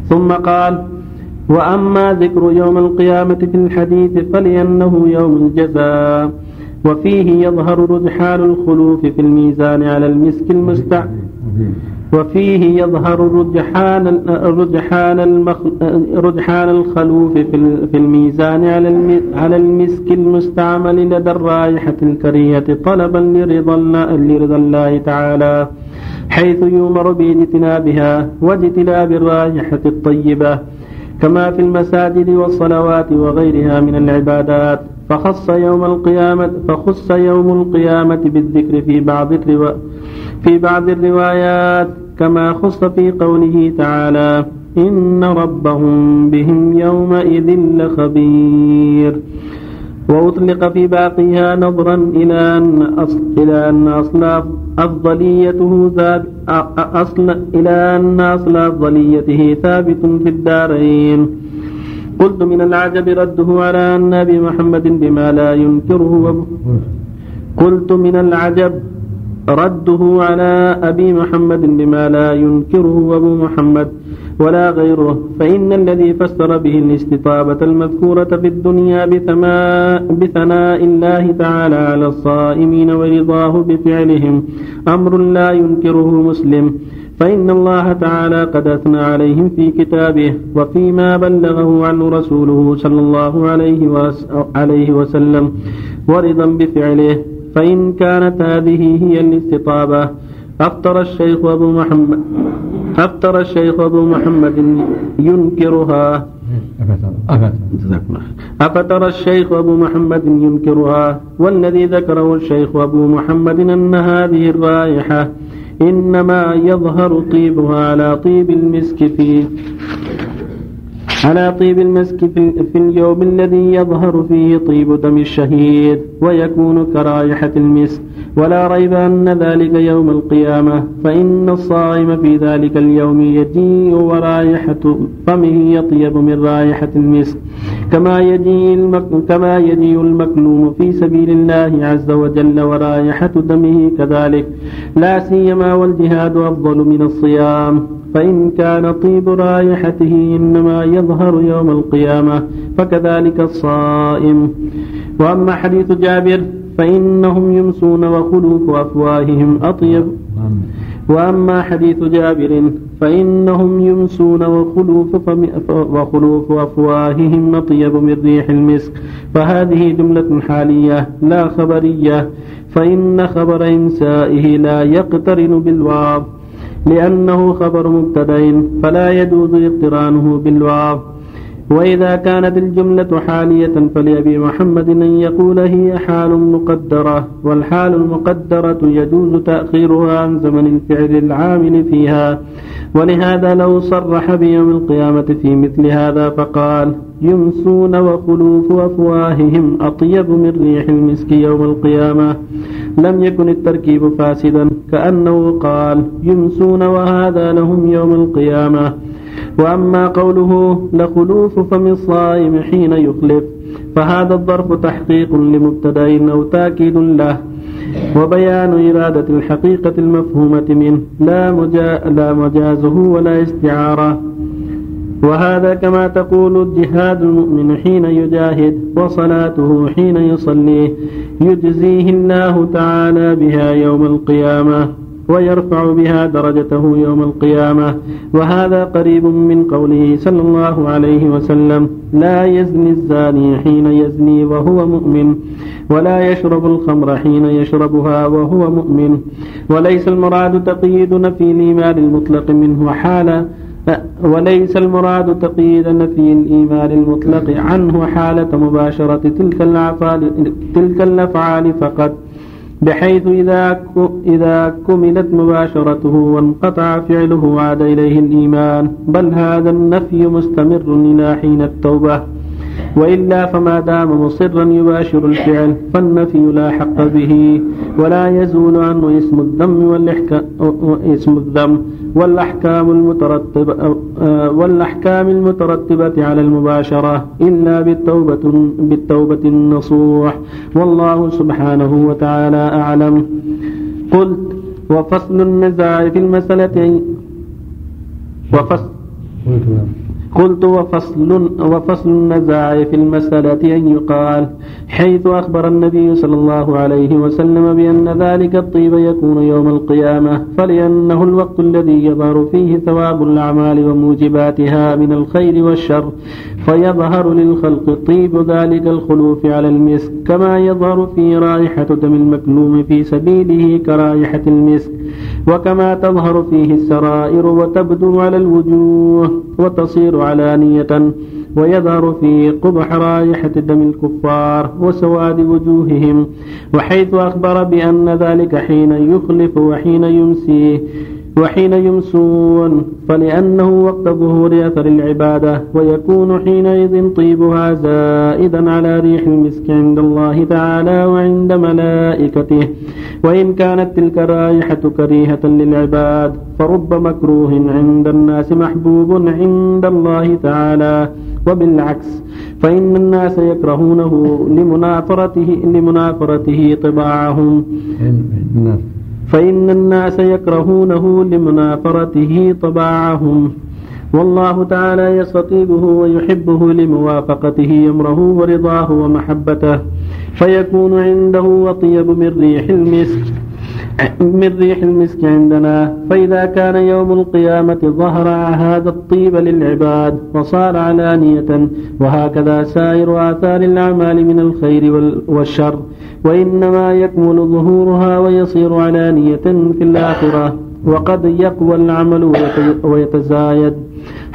ثم قال وأما ذكر يوم القيامة في الحديث فلأنه يوم الجزاء وفيه يظهر رجحان الخلوف في الميزان على المسك المستع وفيه يظهر رجحان رجحان رجحان الخلوف في الميزان على على المسك المستعمل لدى الرائحة الكريهة طلبا لرضا لرضا الله تعالى. حيث يؤمر باجتنابها واجتناب الرائحة الطيبة كما في المساجد والصلوات وغيرها من العبادات. فخص يوم القيامة فخص يوم القيامة بالذكر في بعض في بعض الروايات كما خص في قوله تعالى إن ربهم بهم يومئذ لخبير. وأطلق في باقيها نظرا إلى أن أصل إلى أن أصل أفضليته ثابت أصل إلى أن أصل أفضليته ثابت في الدارين. قلت من العجب رده على أن أبي محمد بما لا ينكره قلت من العجب رده على أبي محمد بما لا ينكره أبو محمد. ولا غيره فإن الذي فسر به الاستطابة المذكورة في الدنيا بثناء الله تعالى على الصائمين ورضاه بفعلهم أمر لا ينكره مسلم. فإن الله تعالى قد أثنى عليهم في كتابه وفيما بلغه عنه رسوله صلى الله عليه وسلم ورضا بفعله. فإن كانت هذه هي الاستطابة أفطر الشيخ أبو محمد أفطر الشيخ أبو محمد ينكرها. أفتر الشيخ أبو محمد ينكرها والذي ذكره الشيخ أبو محمد أن هذه الرائحة إنما يظهر طيبها على طيب المسك في على طيب المسك في اليوم الذي يظهر فيه طيب دم الشهيد ويكون كرائحة المسك. ولا ريب أن ذلك يوم القيامة فإن الصائم في ذلك اليوم يجيء ورائحة فمه يطيب من رائحة المسك كما يجيء. كما يجيء المكلوم في سبيل الله عز وجل ورائحة دمه كذلك لا سيما والجهاد أفضل من الصيام فإن كان طيب رائحته إنما يظهر يوم القيامة فكذلك الصائم وأما حديث جابر فإنهم يمسون وخلوف أفواههم أطيب. وأما حديث جابر فإنهم يمسون وخلوف, وخلوف أفواههم أطيب من ريح المسك. فهذه جملة حالية لا خبرية. فإن خبر إنسائه لا يقترن بالواو لأنه خبر مبتدأ فلا يجوز اقترانه بالواو. وإذا كانت الجملة حالية فلأبي محمد أن يقول هي حال مقدرة والحال المقدرة يجوز تأخيرها عن زمن الفعل العامل فيها. ولهذا لو صرح بيوم القيامة في مثل هذا فقال يمسون وخلوف أفواههم أطيب من ريح المسك يوم القيامة لم يكن التركيب فاسدا كأنه قال يمسون وهذا لهم يوم القيامة وأما قوله لخلوف فم الصائم حين يخلف فهذا الظرف تحقيق لمبتدأ أو تأكيد له وبيان إرادة الحقيقة المفهومة منه لا, مجا لا مجازه ولا استعارة. وهذا كما تقول جهاد المؤمن حين يجاهد وصلاته حين يصلي يجزيه الله تعالى بها يوم القيامة. ويرفع بها درجته يوم القيامة. وهذا قريب من قوله صلى الله عليه وسلم لا يزني الزاني حين يزني وهو مؤمن ولا يشرب الخمر حين يشربها وهو مؤمن. وليس المراد تقييد نفي الإيمان المطلق منه حال وليس المراد تقييد نفي الإيمان المطلق عنه حالة مباشرة تلك الأفعال فقط. بحيث إذا إذا كملت مباشرته وانقطع فعله عاد إليه الإيمان. بل هذا النفي مستمر إلى حين التوبة. وإلا فما دام مصرا يباشر الفعل فالنفي لا حق به ولا يزول عنه اسم الذم والإحكام اسم الذم والأحكام المترتبة والأحكام المترتبة على المباشرة إلا بالتوبة بالتوبة النصوح. والله سبحانه وتعالى أعلم. قلت وفصل النزاع في المسألة وفصل قلت وفصل وفصل النزاع في المسألة أن يقال حيث أخبر النبي صلى الله عليه وسلم بأن ذلك الطيب يكون يوم القيامة فلأنه الوقت الذي يظهر فيه ثواب الأعمال وموجباتها من الخير والشر فيظهر للخلق طيب ذلك الخلوف على المسك كما يظهر في رائحة دم المكلوم في سبيله كرائحة المسك. وكما تظهر فيه السرائر وتبدو على الوجوه وتصير علانية ويظهر فيه قبح رائحة دم الكفار وسواد وجوههم وحيث أخبر بأن ذلك حين يخلف وحين يمسيه. وحين يمسون فلأنه وقت ظهور أثر العبادة ويكون حينئذ طيبها زائدا على ريح المسك عند الله تعالى وعند ملائكته. وإن كانت تلك الرائحة كريهة للعباد فرب مكروه عند الناس محبوب عند الله تعالى. وبالعكس فإن الناس يكرهونه لمنافرته لمنافرته طباعهم. فإن الناس يكرهونه لمنافرته طباعهم. والله تعالى يستطيبه ويحبه لموافقته أمره ورضاه ومحبته. فيكون عنده أطيب من ريح المسك. من ريح المسك عندنا. فإذا كان يوم القيامة ظهر هذا الطيب للعباد وصار علانية وهكذا سائر آثار الأعمال من الخير والشر. وإنما يكمل ظهورها ويصير علانية في الآخرة وقد يقوى العمل ويتزايد.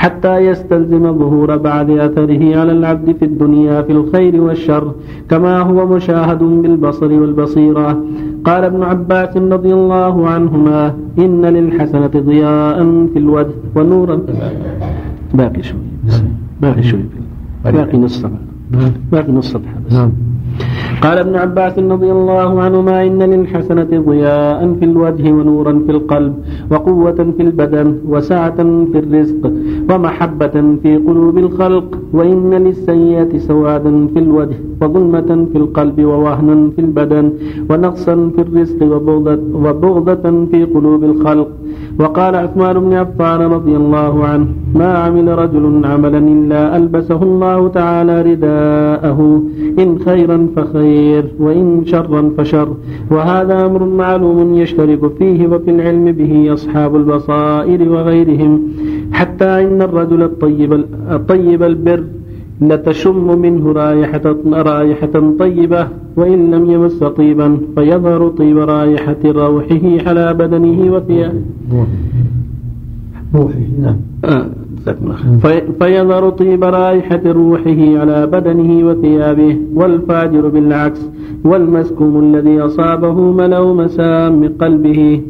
حتى يستلزم ظهور بعض أثره على العبد في الدنيا في الخير والشر كما هو مشاهد بالبصر والبصيرة. قال ابن عباس رضي الله عنهما إن للحسنة ضياء في الوجه ونورا. باقي شوي. باقي شوي. باقي نص صفحة باقي نص صفحة بس نعم. قال ابن عباس رضي الله عنهما إن للحسنة ضياء في الوجه ونورا في القلب وقوة في البدن وسعة في الرزق ومحبة في قلوب الخلق وإن للسيئة سوادا في الوجه وظلمة في القلب ووهنا في البدن ونقصا في الرزق وبغضة, في قلوب الخلق. وقال عثمان بن عفان رضي الله عنه ما عمل رجل عملا إلا ألبسه الله تعالى رداءه. إن خيرا فخير وإن شرا فشر. وهذا أمر معلوم يشترك فيه وفي العلم به أصحاب البصائر وغيرهم. حتى إن الرجل الطيب, الطيب البر لتشم منه رائحة رائحة طيبة وإن لم يمس طيبا فيظهر طيب رائحة روحه على بدنه وثيابه روحه. نعم. آه، فيظهر طيب رائحة روحه على بدنه وثيابه والفاجر بالعكس والمسكوم الذي أصابه ملو مسام قلبه.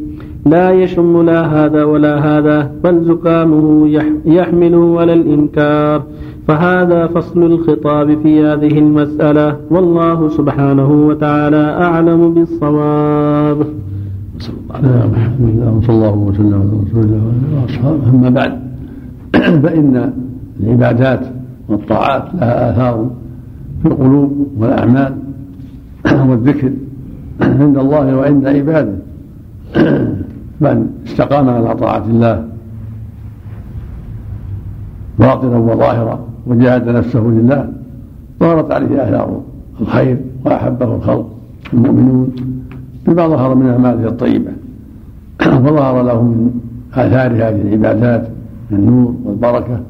لا يشم لا هذا ولا هذا بل زكامه يحمله على الإنكار. فهذا فصل الخطاب في هذه المسألة والله سبحانه وتعالى أعلم بالصواب. صلى الله عليه وسلم صلى الله وسلم على رسول الله وأصحابه. أما بعد. [CLEARS THROAT] فإن العبادات والطاعات لها آثار في القلوب والأعمال [CLEARS THROAT] والذكر [CLEARS THROAT] عند الله وعند عباده. من استقام على طاعة الله باطنا وظاهرا وجاهد نفسه لله ظهرت عليه آثار الخير وأحبه الخلق المؤمنون بما ظهر من أعماله الطيبة. وظهر له من آثار هذه العبادات النور والبركة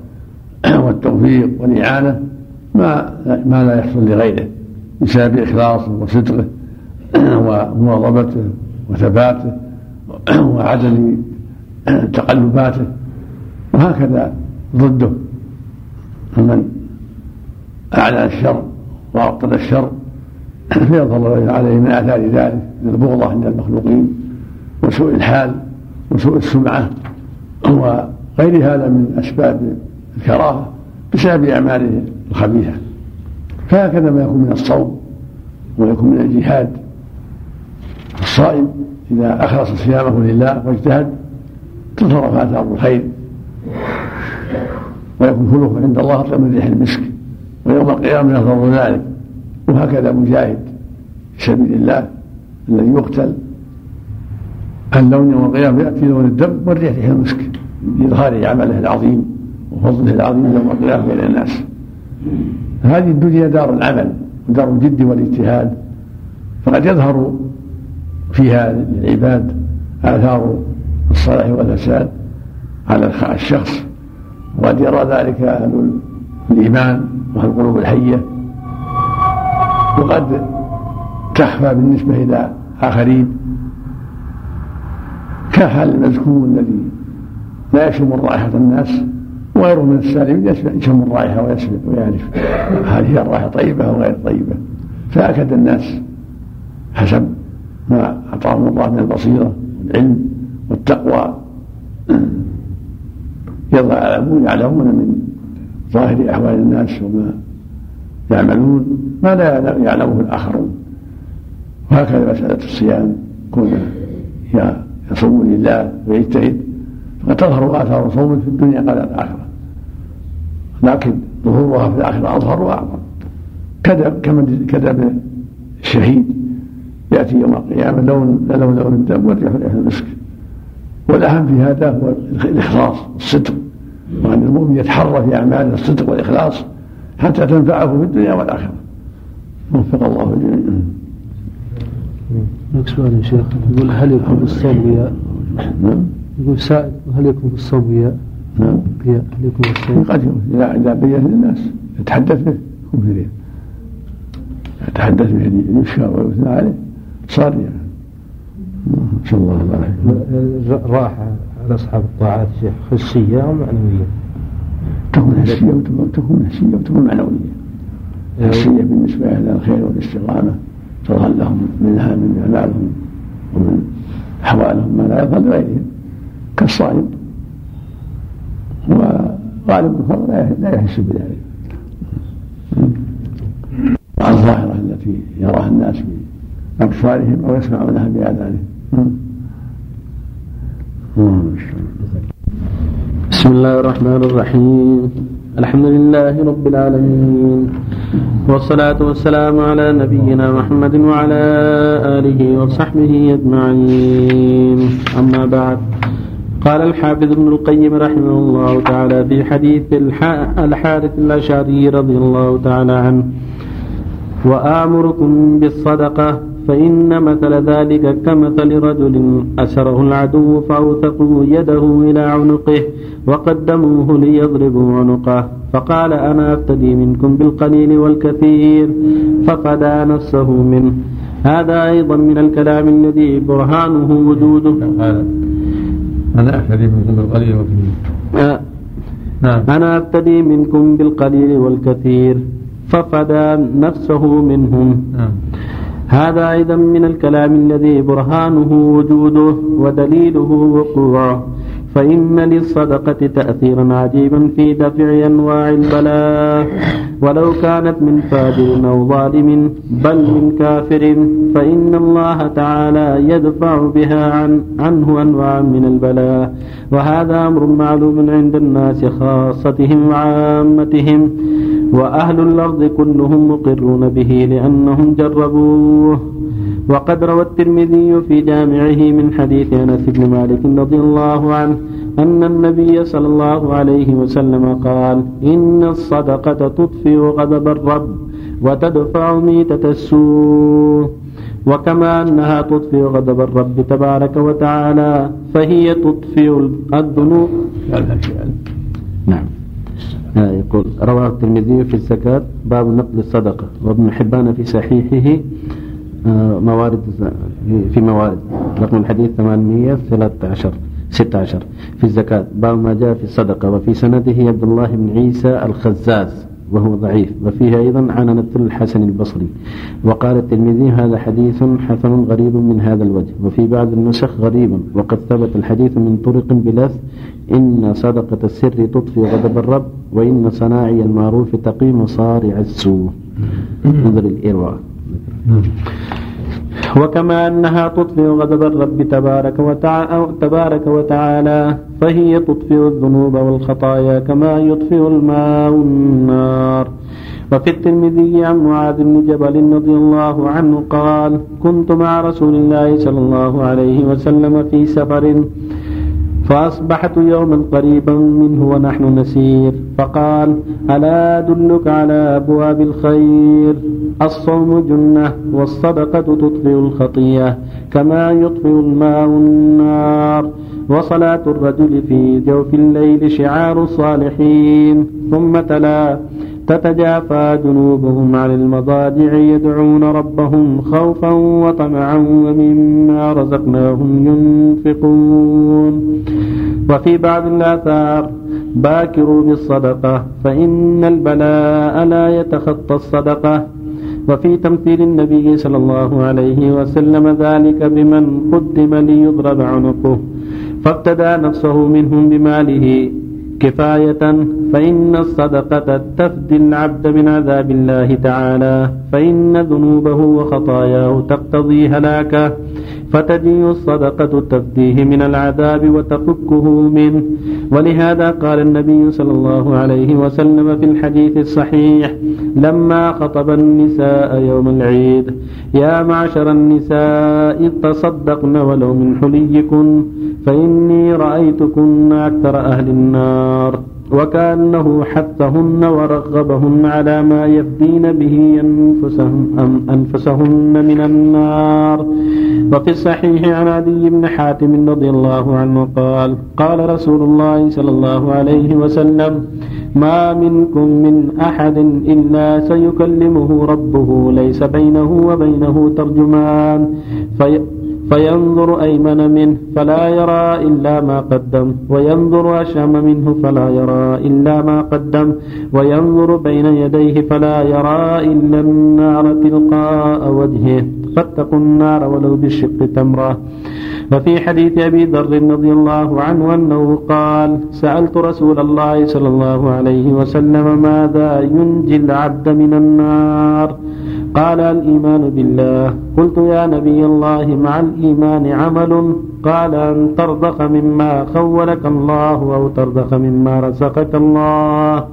[CLEARS THROAT] والتوفيق والإعانة ما ما لا يحصل لغيره بسبب إخلاصه وصدقه [CLEARS THROAT] ومواظبته وثباته [CLEARS THROAT] وعدم تقلباته وهكذا ضده. من أعلن الشر وأبطل الشر فيظهر عليه من آثار ذلك من البغضة عند المخلوقين وسوء الحال وسوء السمعة وغير هذا من أسباب الكراهة بسبب أعماله الخبيثة. فهكذا ما يكون من الصوم ويكون من الجهاد. الصائم إذا أخلص صيامه لله واجتهد تصرف آثار الخير. ويكون خلقه عند الله أطيب من ريح المسك. ويوم القيامة يظهر ذلك. وهكذا مجاهد في سبيل الله الذي يقتل. عن لون يوم القيامة يأتي لون الدم والريح ريح المسك. بإظهار عمله العظيم وفضله العظيم يوم القيامة بين الناس. هذه الدنيا دار العمل ودار الجد والاجتهاد فقد يظهر فيها للعباد آثار الصلاح والفساد على الشخص وقد يرى ذلك أهل الإيمان وأهل القلوب الحية وقد تخفى بالنسبة إلى آخرين كحال المزكوم الذي لا يشم رائحة الناس وغيره من السالمين يشم الرائحة ويسمع ويعرف هل هي الرائحة طيبة أو غير طيبة. فأكد الناس حسب ما أعطاهم الله من البصيرة والعلم والتقوى. يعلمون يعلمون من ظاهر أحوال الناس وما يعملون ما لا يعلمه الآخرون. وهكذا مسألة الصيام كون يصوم لله ويجتهد فقد تظهر آثار صومه في الدنيا قبل الآخرة. لكن ظهورها في الآخرة أظهر وأعظم. كذب كمن كذب الشهيد يأتي يوم القيامة لون لون لون الدم والريح ريح المسك. والأهم في هذا هو الإخلاص الصدق. وأن المؤمن يتحرى في أعماله الصدق والإخلاص حتى تنفعه في الدنيا والآخرة. وفق الله الجميع. لك سؤال يا شيخ يقول هل يكون الصوم رياء؟ نعم. يقول سائل هل يكون الصوم رياء؟ نعم. رياء هل يكون الصوم؟ قد يكون. إذا إذا بين للناس يتحدث به يكون في رياء. يتحدث به يشكر ويثنى عليه. صار رياء. نسأل الله العافية. الراحة على أصحاب الطاعات شيخ حسية أو معنوية؟ تكون حسية وتكون حسية وتكون معنوية. حسية بالنسبة إلى الخير والاستقامة. تظهر لهم منها من أعمالهم ومن أحوالهم ما لا يظهر لغيرهم. كالصائم. وغالب الفضل لا يحس بذلك. الظاهرة التي يراها الناس بأبصارهم أو يسمعونها بآذانهم بسم الله الرحمن الرحيم. الحمد لله رب العالمين. والصلاة والسلام على نبينا محمد وعلى آله وصحبه أجمعين. أما بعد. قال الحافظ ابن القيم رحمه الله تعالى في حديث الحارث الأشعري رضي الله تعالى عنه. وآمركم بالصدقة فإن مثل ذلك كمثل رجل أسره العدو فأوثقوا يده إلى عنقه وقدموه ليضربوا عنقه. فقال أنا أفتدي منكم بالقليل والكثير فقدى نفسه منه. هذا أيضا من الكلام الذي برهانه وجوده. أنا أفتدي منكم بالقليل والكثير. نعم. أنا أفتدي منكم بالقليل والكثير ففدى نفسه منهم. نعم. هذا أيضا من الكلام الذي برهانه وجوده ودليله وقوعه فإن للصدقة تأثيرا عجيبا في دفع أنواع البلاء. ولو كانت من فاجر أو ظالم بل من كافر فإن الله تعالى يدفع بها عن عنه أنواعا من البلاء. وهذا أمر معلوم عند الناس خاصتهم وعامتهم. وأهل الأرض كلهم مقرون به لأنهم جربوه. وقد روى الترمذي في جامعه من حديث أنس بن مالك رضي الله عنه أن النبي صلى الله عليه وسلم قال إن الصدقة تطفئ غضب الرب وتدفع ميتة السوء. وكما أنها تطفئ غضب الرب تبارك وتعالى فهي تطفئ الذنوب نعم. آه، يقول رواه الترمذي في الزكاة باب نقل الصدقة. وابن حبان في صحيحه موارد في موارد. رقم الحديث 813 16 في الزكاة. باب ما جاء في الصدقة. وفي سنده عبد الله بن عيسى الخزاز وهو ضعيف. وفيه أيضا عن نتل الحسن البصري. وقال الترمذي هذا حديث حسن غريب من هذا الوجه. وفي بعض النسخ غريب. وقد ثبت الحديث من طرق بلفظ إن صدقة السر تطفي غضب الرب وإن صناعي المعروف تقي مصارع السوء. نظر الإرواء. وكما أنها تطفئ غضب الرب تبارك وتعالى, تبارك وتعالى فهي تطفئ الذنوب والخطايا كما يطفئ الماء النار وفي الترمذي عن معاذ بن جبل رضي الله عنه قال كنت مع رسول الله صلى الله عليه وسلم في سفر فأصبحت يوما قريبا منه ونحن نسير. فقال ألا أدلك على أبواب الخير؟ الصوم جنة والصدقة تطفئ الخطيئة كما يطفئ الماء النار وصلاة الرجل في جوف الليل شعار الصالحين. ثم تلا تتجافى جنوبهم عن المضاجع يدعون ربهم خوفا وطمعا ومما رزقناهم ينفقون. وفي بعض الآثار باكروا بالصدقة فإن البلاء لا يتخطى الصدقة. وفي تمثيل النبي صلى الله عليه وسلم ذلك بمن قدم ليضرب عنقه فابتدى نفسه منهم بماله. كفاية فإن الصدقة تفدي العبد من عذاب الله تعالى فإن ذنوبه وخطاياه تقتضي هلاكه. فتجيء الصدقة تفديه من العذاب وتفكه منه. ولهذا قال النبي صلى الله عليه وسلم في الحديث الصحيح لما خطب النساء يوم العيد يا معشر النساء تصدقن ولو من حليكن فإني رأيتكن أكثر أهل النار. وكأنه حثهن ورغبهن على ما يفدين به أنفسهم أنفسهن من النار. وفي الصحيح عن عدي بن حاتم رضي الله عنه قال قال رسول الله صلى الله عليه وسلم ما منكم من أحد إلا سيكلمه ربه ليس بينه وبينه ترجمان في فينظر أيمن منه فلا يرى إلا ما قدم وينظر أشأم منه فلا يرى إلا ما قدم وينظر بين يديه فلا يرى إلا النار تلقاء وجهه. فاتقوا النار ولو بالشق تمرة. وفي حديث أبي ذر رضي الله عنه أنه قال سألت رسول الله صلى الله عليه وسلم ماذا ينجي العبد من النار؟ قال الإيمان بالله. قلت يا نبي الله مع الإيمان عمل. قال أن ترضخ مما خولك الله أو ترضخ مما رزقك الله.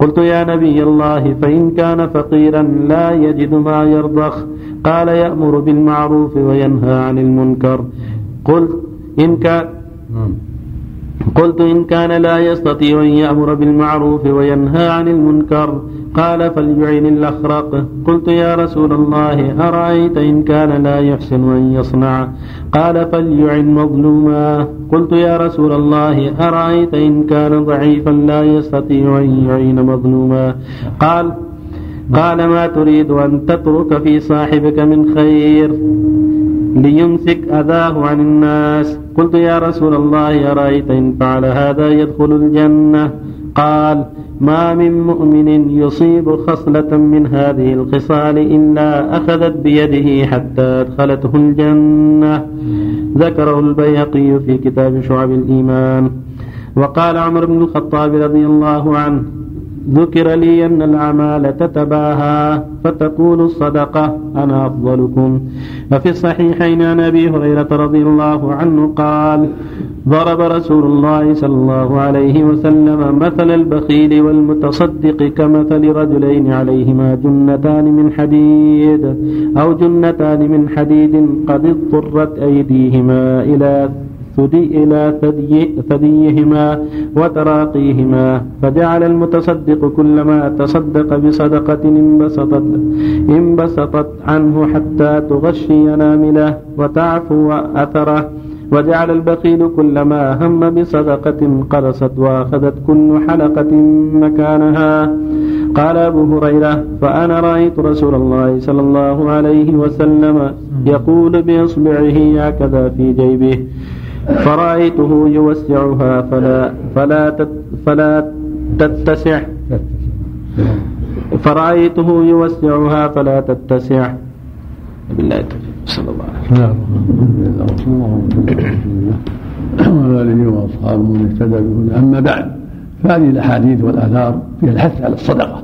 قلت يا نبي الله فإن كان فقيرا لا يجد ما يرضخ قال يأمر بالمعروف وينهى عن المنكر. قلت إن كان نعم. قلت إن كان لا يستطيع أن يأمر بالمعروف وينهى عن المنكر قال فليعن الأخرق. قلت يا رسول الله أرأيت إن كان لا يحسن أن يصنع؟ قال فليعن مظلوما. قلت يا رسول الله أرأيت إن كان ضعيفا لا يستطيع أن يعين مظلوما؟ قال قال ما تريد أن تترك في صاحبك من خير ليمسك أذاه عن الناس. قلت يا رسول الله أرأيت إن فعل هذا يدخل الجنة؟ قال ما من مؤمن يصيب خصلة من هذه الخصال إلا أخذت بيده حتى أدخلته الجنة. ذكره البيهقي في كتاب شعب الإيمان. وقال عمر بن الخطاب رضي الله عنه ذكر لي أن الأعمال تتباهى فتقول الصدقة أنا أفضلكم. وفي الصحيحين عن أبي هريرة رضي الله عنه قال ضرب رسول الله صلى الله عليه وسلم مثل البخيل والمتصدق كمثل رجلين عليهما جنتان من حديد أو جنتان من حديد قد اضطرت أيديهما إلى ثدي إلى ثدي ثديهما وتراقيهما فجعل المتصدق كلما تصدق بصدقة انبسطت انبسطت عنه حتى تغشي نامله وتعفو أثره وجعل البخيل كلما هم بصدقة قرصت وأخذت كل حلقة مكانها. قال أبو هريرة فأنا رأيت رسول الله صلى الله عليه وسلم يقول بإصبعه هكذا في جيبه فرأيته يوسعها فلا فلا فلا تتسع. فرأيته يوسعها فلا تتسع. بالله التوفيق صلى الله عليه وسلم وعلى اله واصحابه من اهتدى بهدى أما بعد فهذه الأحاديث والآثار فيها الحث على الصدقة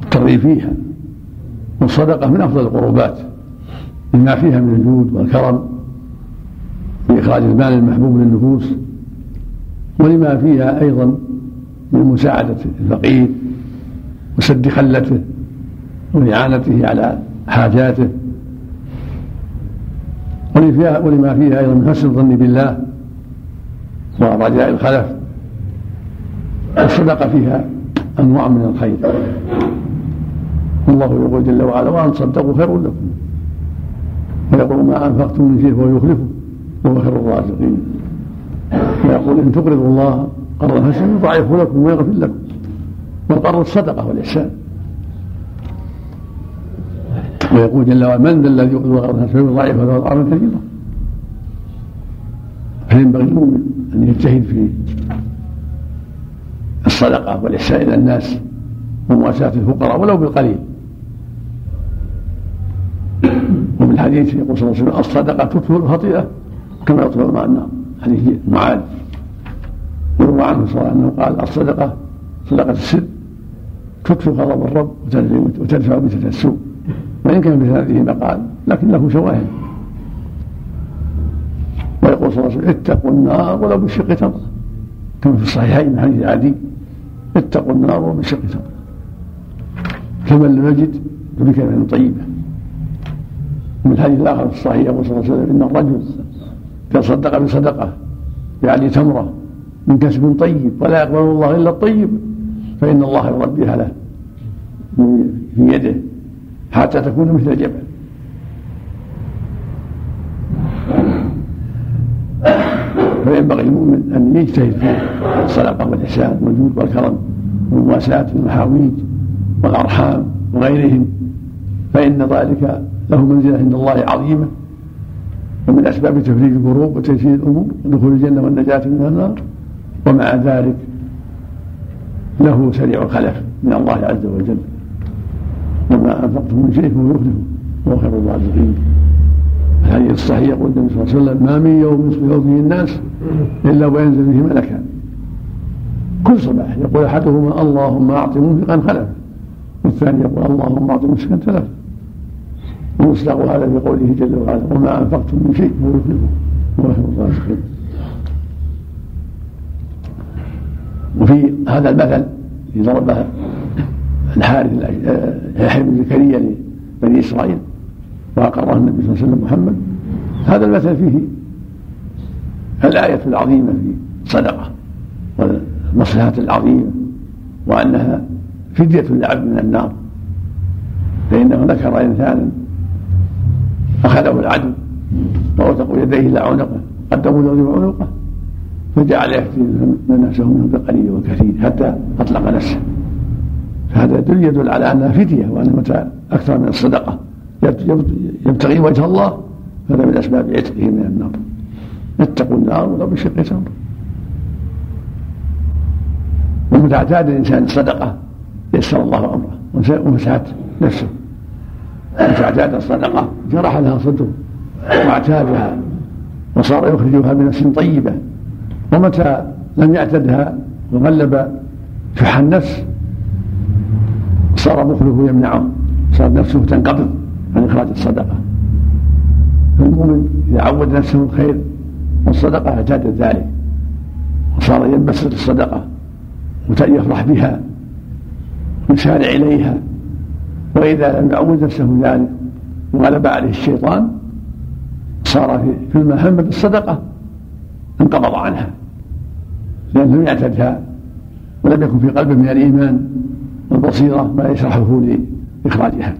والترغيب فيها. والصدقة من أفضل القربات لما فيها من الجود والكرم. في اخراج المال المحبوب للنفوس ولما فيها أيضا من مساعدة الفقير وسد خلته وإعانته على حاجاته ولما فيها أيضا من حسن الظن بالله ورجاء الخلف الصدقة فيها أنواع من الخير. والله يقول جل وعلا وأن تصدقوا خير لكم. ويقول ما أنفقتم من شيء فهو يخلفه وهو خير الرازقين ويقول إن تقرضوا الله قرضا حسنا يضاعفه لكم ويغفر لكم. والقرض الصدقة والإحسان. ويقول جل وعلا من ذا الذي يقرض قرضا حسنا يضاعفه له أضعافا كثيرة فينبغي المؤمن أن يجتهد في الصدقة والإحسان إلى الناس ومواساة الفقراء ولو بالقليل. وفي الحديث يقول صلى الله عليه وسلم الصدقة تطفئ الخطيئة. كما الماء النار حديث معاذ يروى عنه صلى الله عليه وسلم قال الصدقة صدقة السر. تطفئ غضب الرب وتدفع بسة السوء. وإن كان مثل هذه مقال لكن له شواهد. ويقول صلى الله عليه وسلم اتقوا النار ولو بشق تمرة كما في الصحيحين من حديث عدي اتقوا النار ولو بشق تمرة فمن لم يجد فبكلمة طيبة. ومن الحديث الآخر في الصحيح يقول صلى الله عليه وسلم إن الرجل تصدق بصدقة يعني تمرة من كسب طيب ولا يقبل الله إلا الطيب. فإن الله يربيها له في يده حتى تكون مثل الجبل. فينبغي المؤمن أن يجتهد في الصدقة والإحسان والجود والكرم ومواساة المحاويج والأرحام وغيرهم. فإن ذلك له منزلة عند الله عظيمة. ومن أسباب تفريج الكروب وتيسير الأمور ودخول الجنة والنجاة من النار ومع ذلك له سريع الخلف من الله عز وجل. وما أنفقتم من شيء فهو يخلفه وهو خير الرازقين. الحديث الصحيح يقول النبي صلى الله عليه وسلم ما من يوم يصبح فيه الناس إلا وينزل فيه ملكان كل صباح يقول أحدهما اللهم اعط منفقا خلفا والثاني يقول اللهم اعط مسكا ثلاثا ومصدق هذا في قوله جل وعلا وما أنفقتم من شيء. وهو خير الرازقين وفي هذا المثل الذي ضربه الحارث يحيى بن زكريا لبني إسرائيل وأقره النبي صلى الله عليه وسلم محمد. هذا المثل فيه الآية العظيمة في الصدقة والمصلحة العظيمة وأنها فدية للعبد من النار. فإنه ذكر إنسانا أخذه العدو وأوثقوا يديه إلى عنقه قدموا له عنقه فجعل يفتي نفسه منه بالقليل والكثير حتى أطلق نفسه. فهذا يدل على أنها فدية وأن متى أكثر من الصدقة. يبتغي وجه الله هذا من أسباب عتقه من النار. اتقوا النار ولو بشق تمر. ومتى اعتاد الإنسان الصدقه يسر الله أمره ومسعت نفسه. متى اعتاد الصدقه جرح لها صدره واعتادها وصار يخرجها بنفس طيبة. ومتى لم يعتدها وغلب شح النفس صار مخلفه يمنعه صار نفسه تنقبض عن إخراج الصدقة. فالمؤمن إذا عود نفسه الخير والصدقة اعتاد ذلك. وصار ينبسط الصدقة ويفرح بها ويسارع إليها. وإذا لم يعود نفسه ذلك وغلب عليه الشيطان صار في كل ما هم بالصدقة انقبض عنها لأنه لم يعتدها ولم يكن في قلبه من الإيمان والبصيرة ما يشرحه لإخراجها.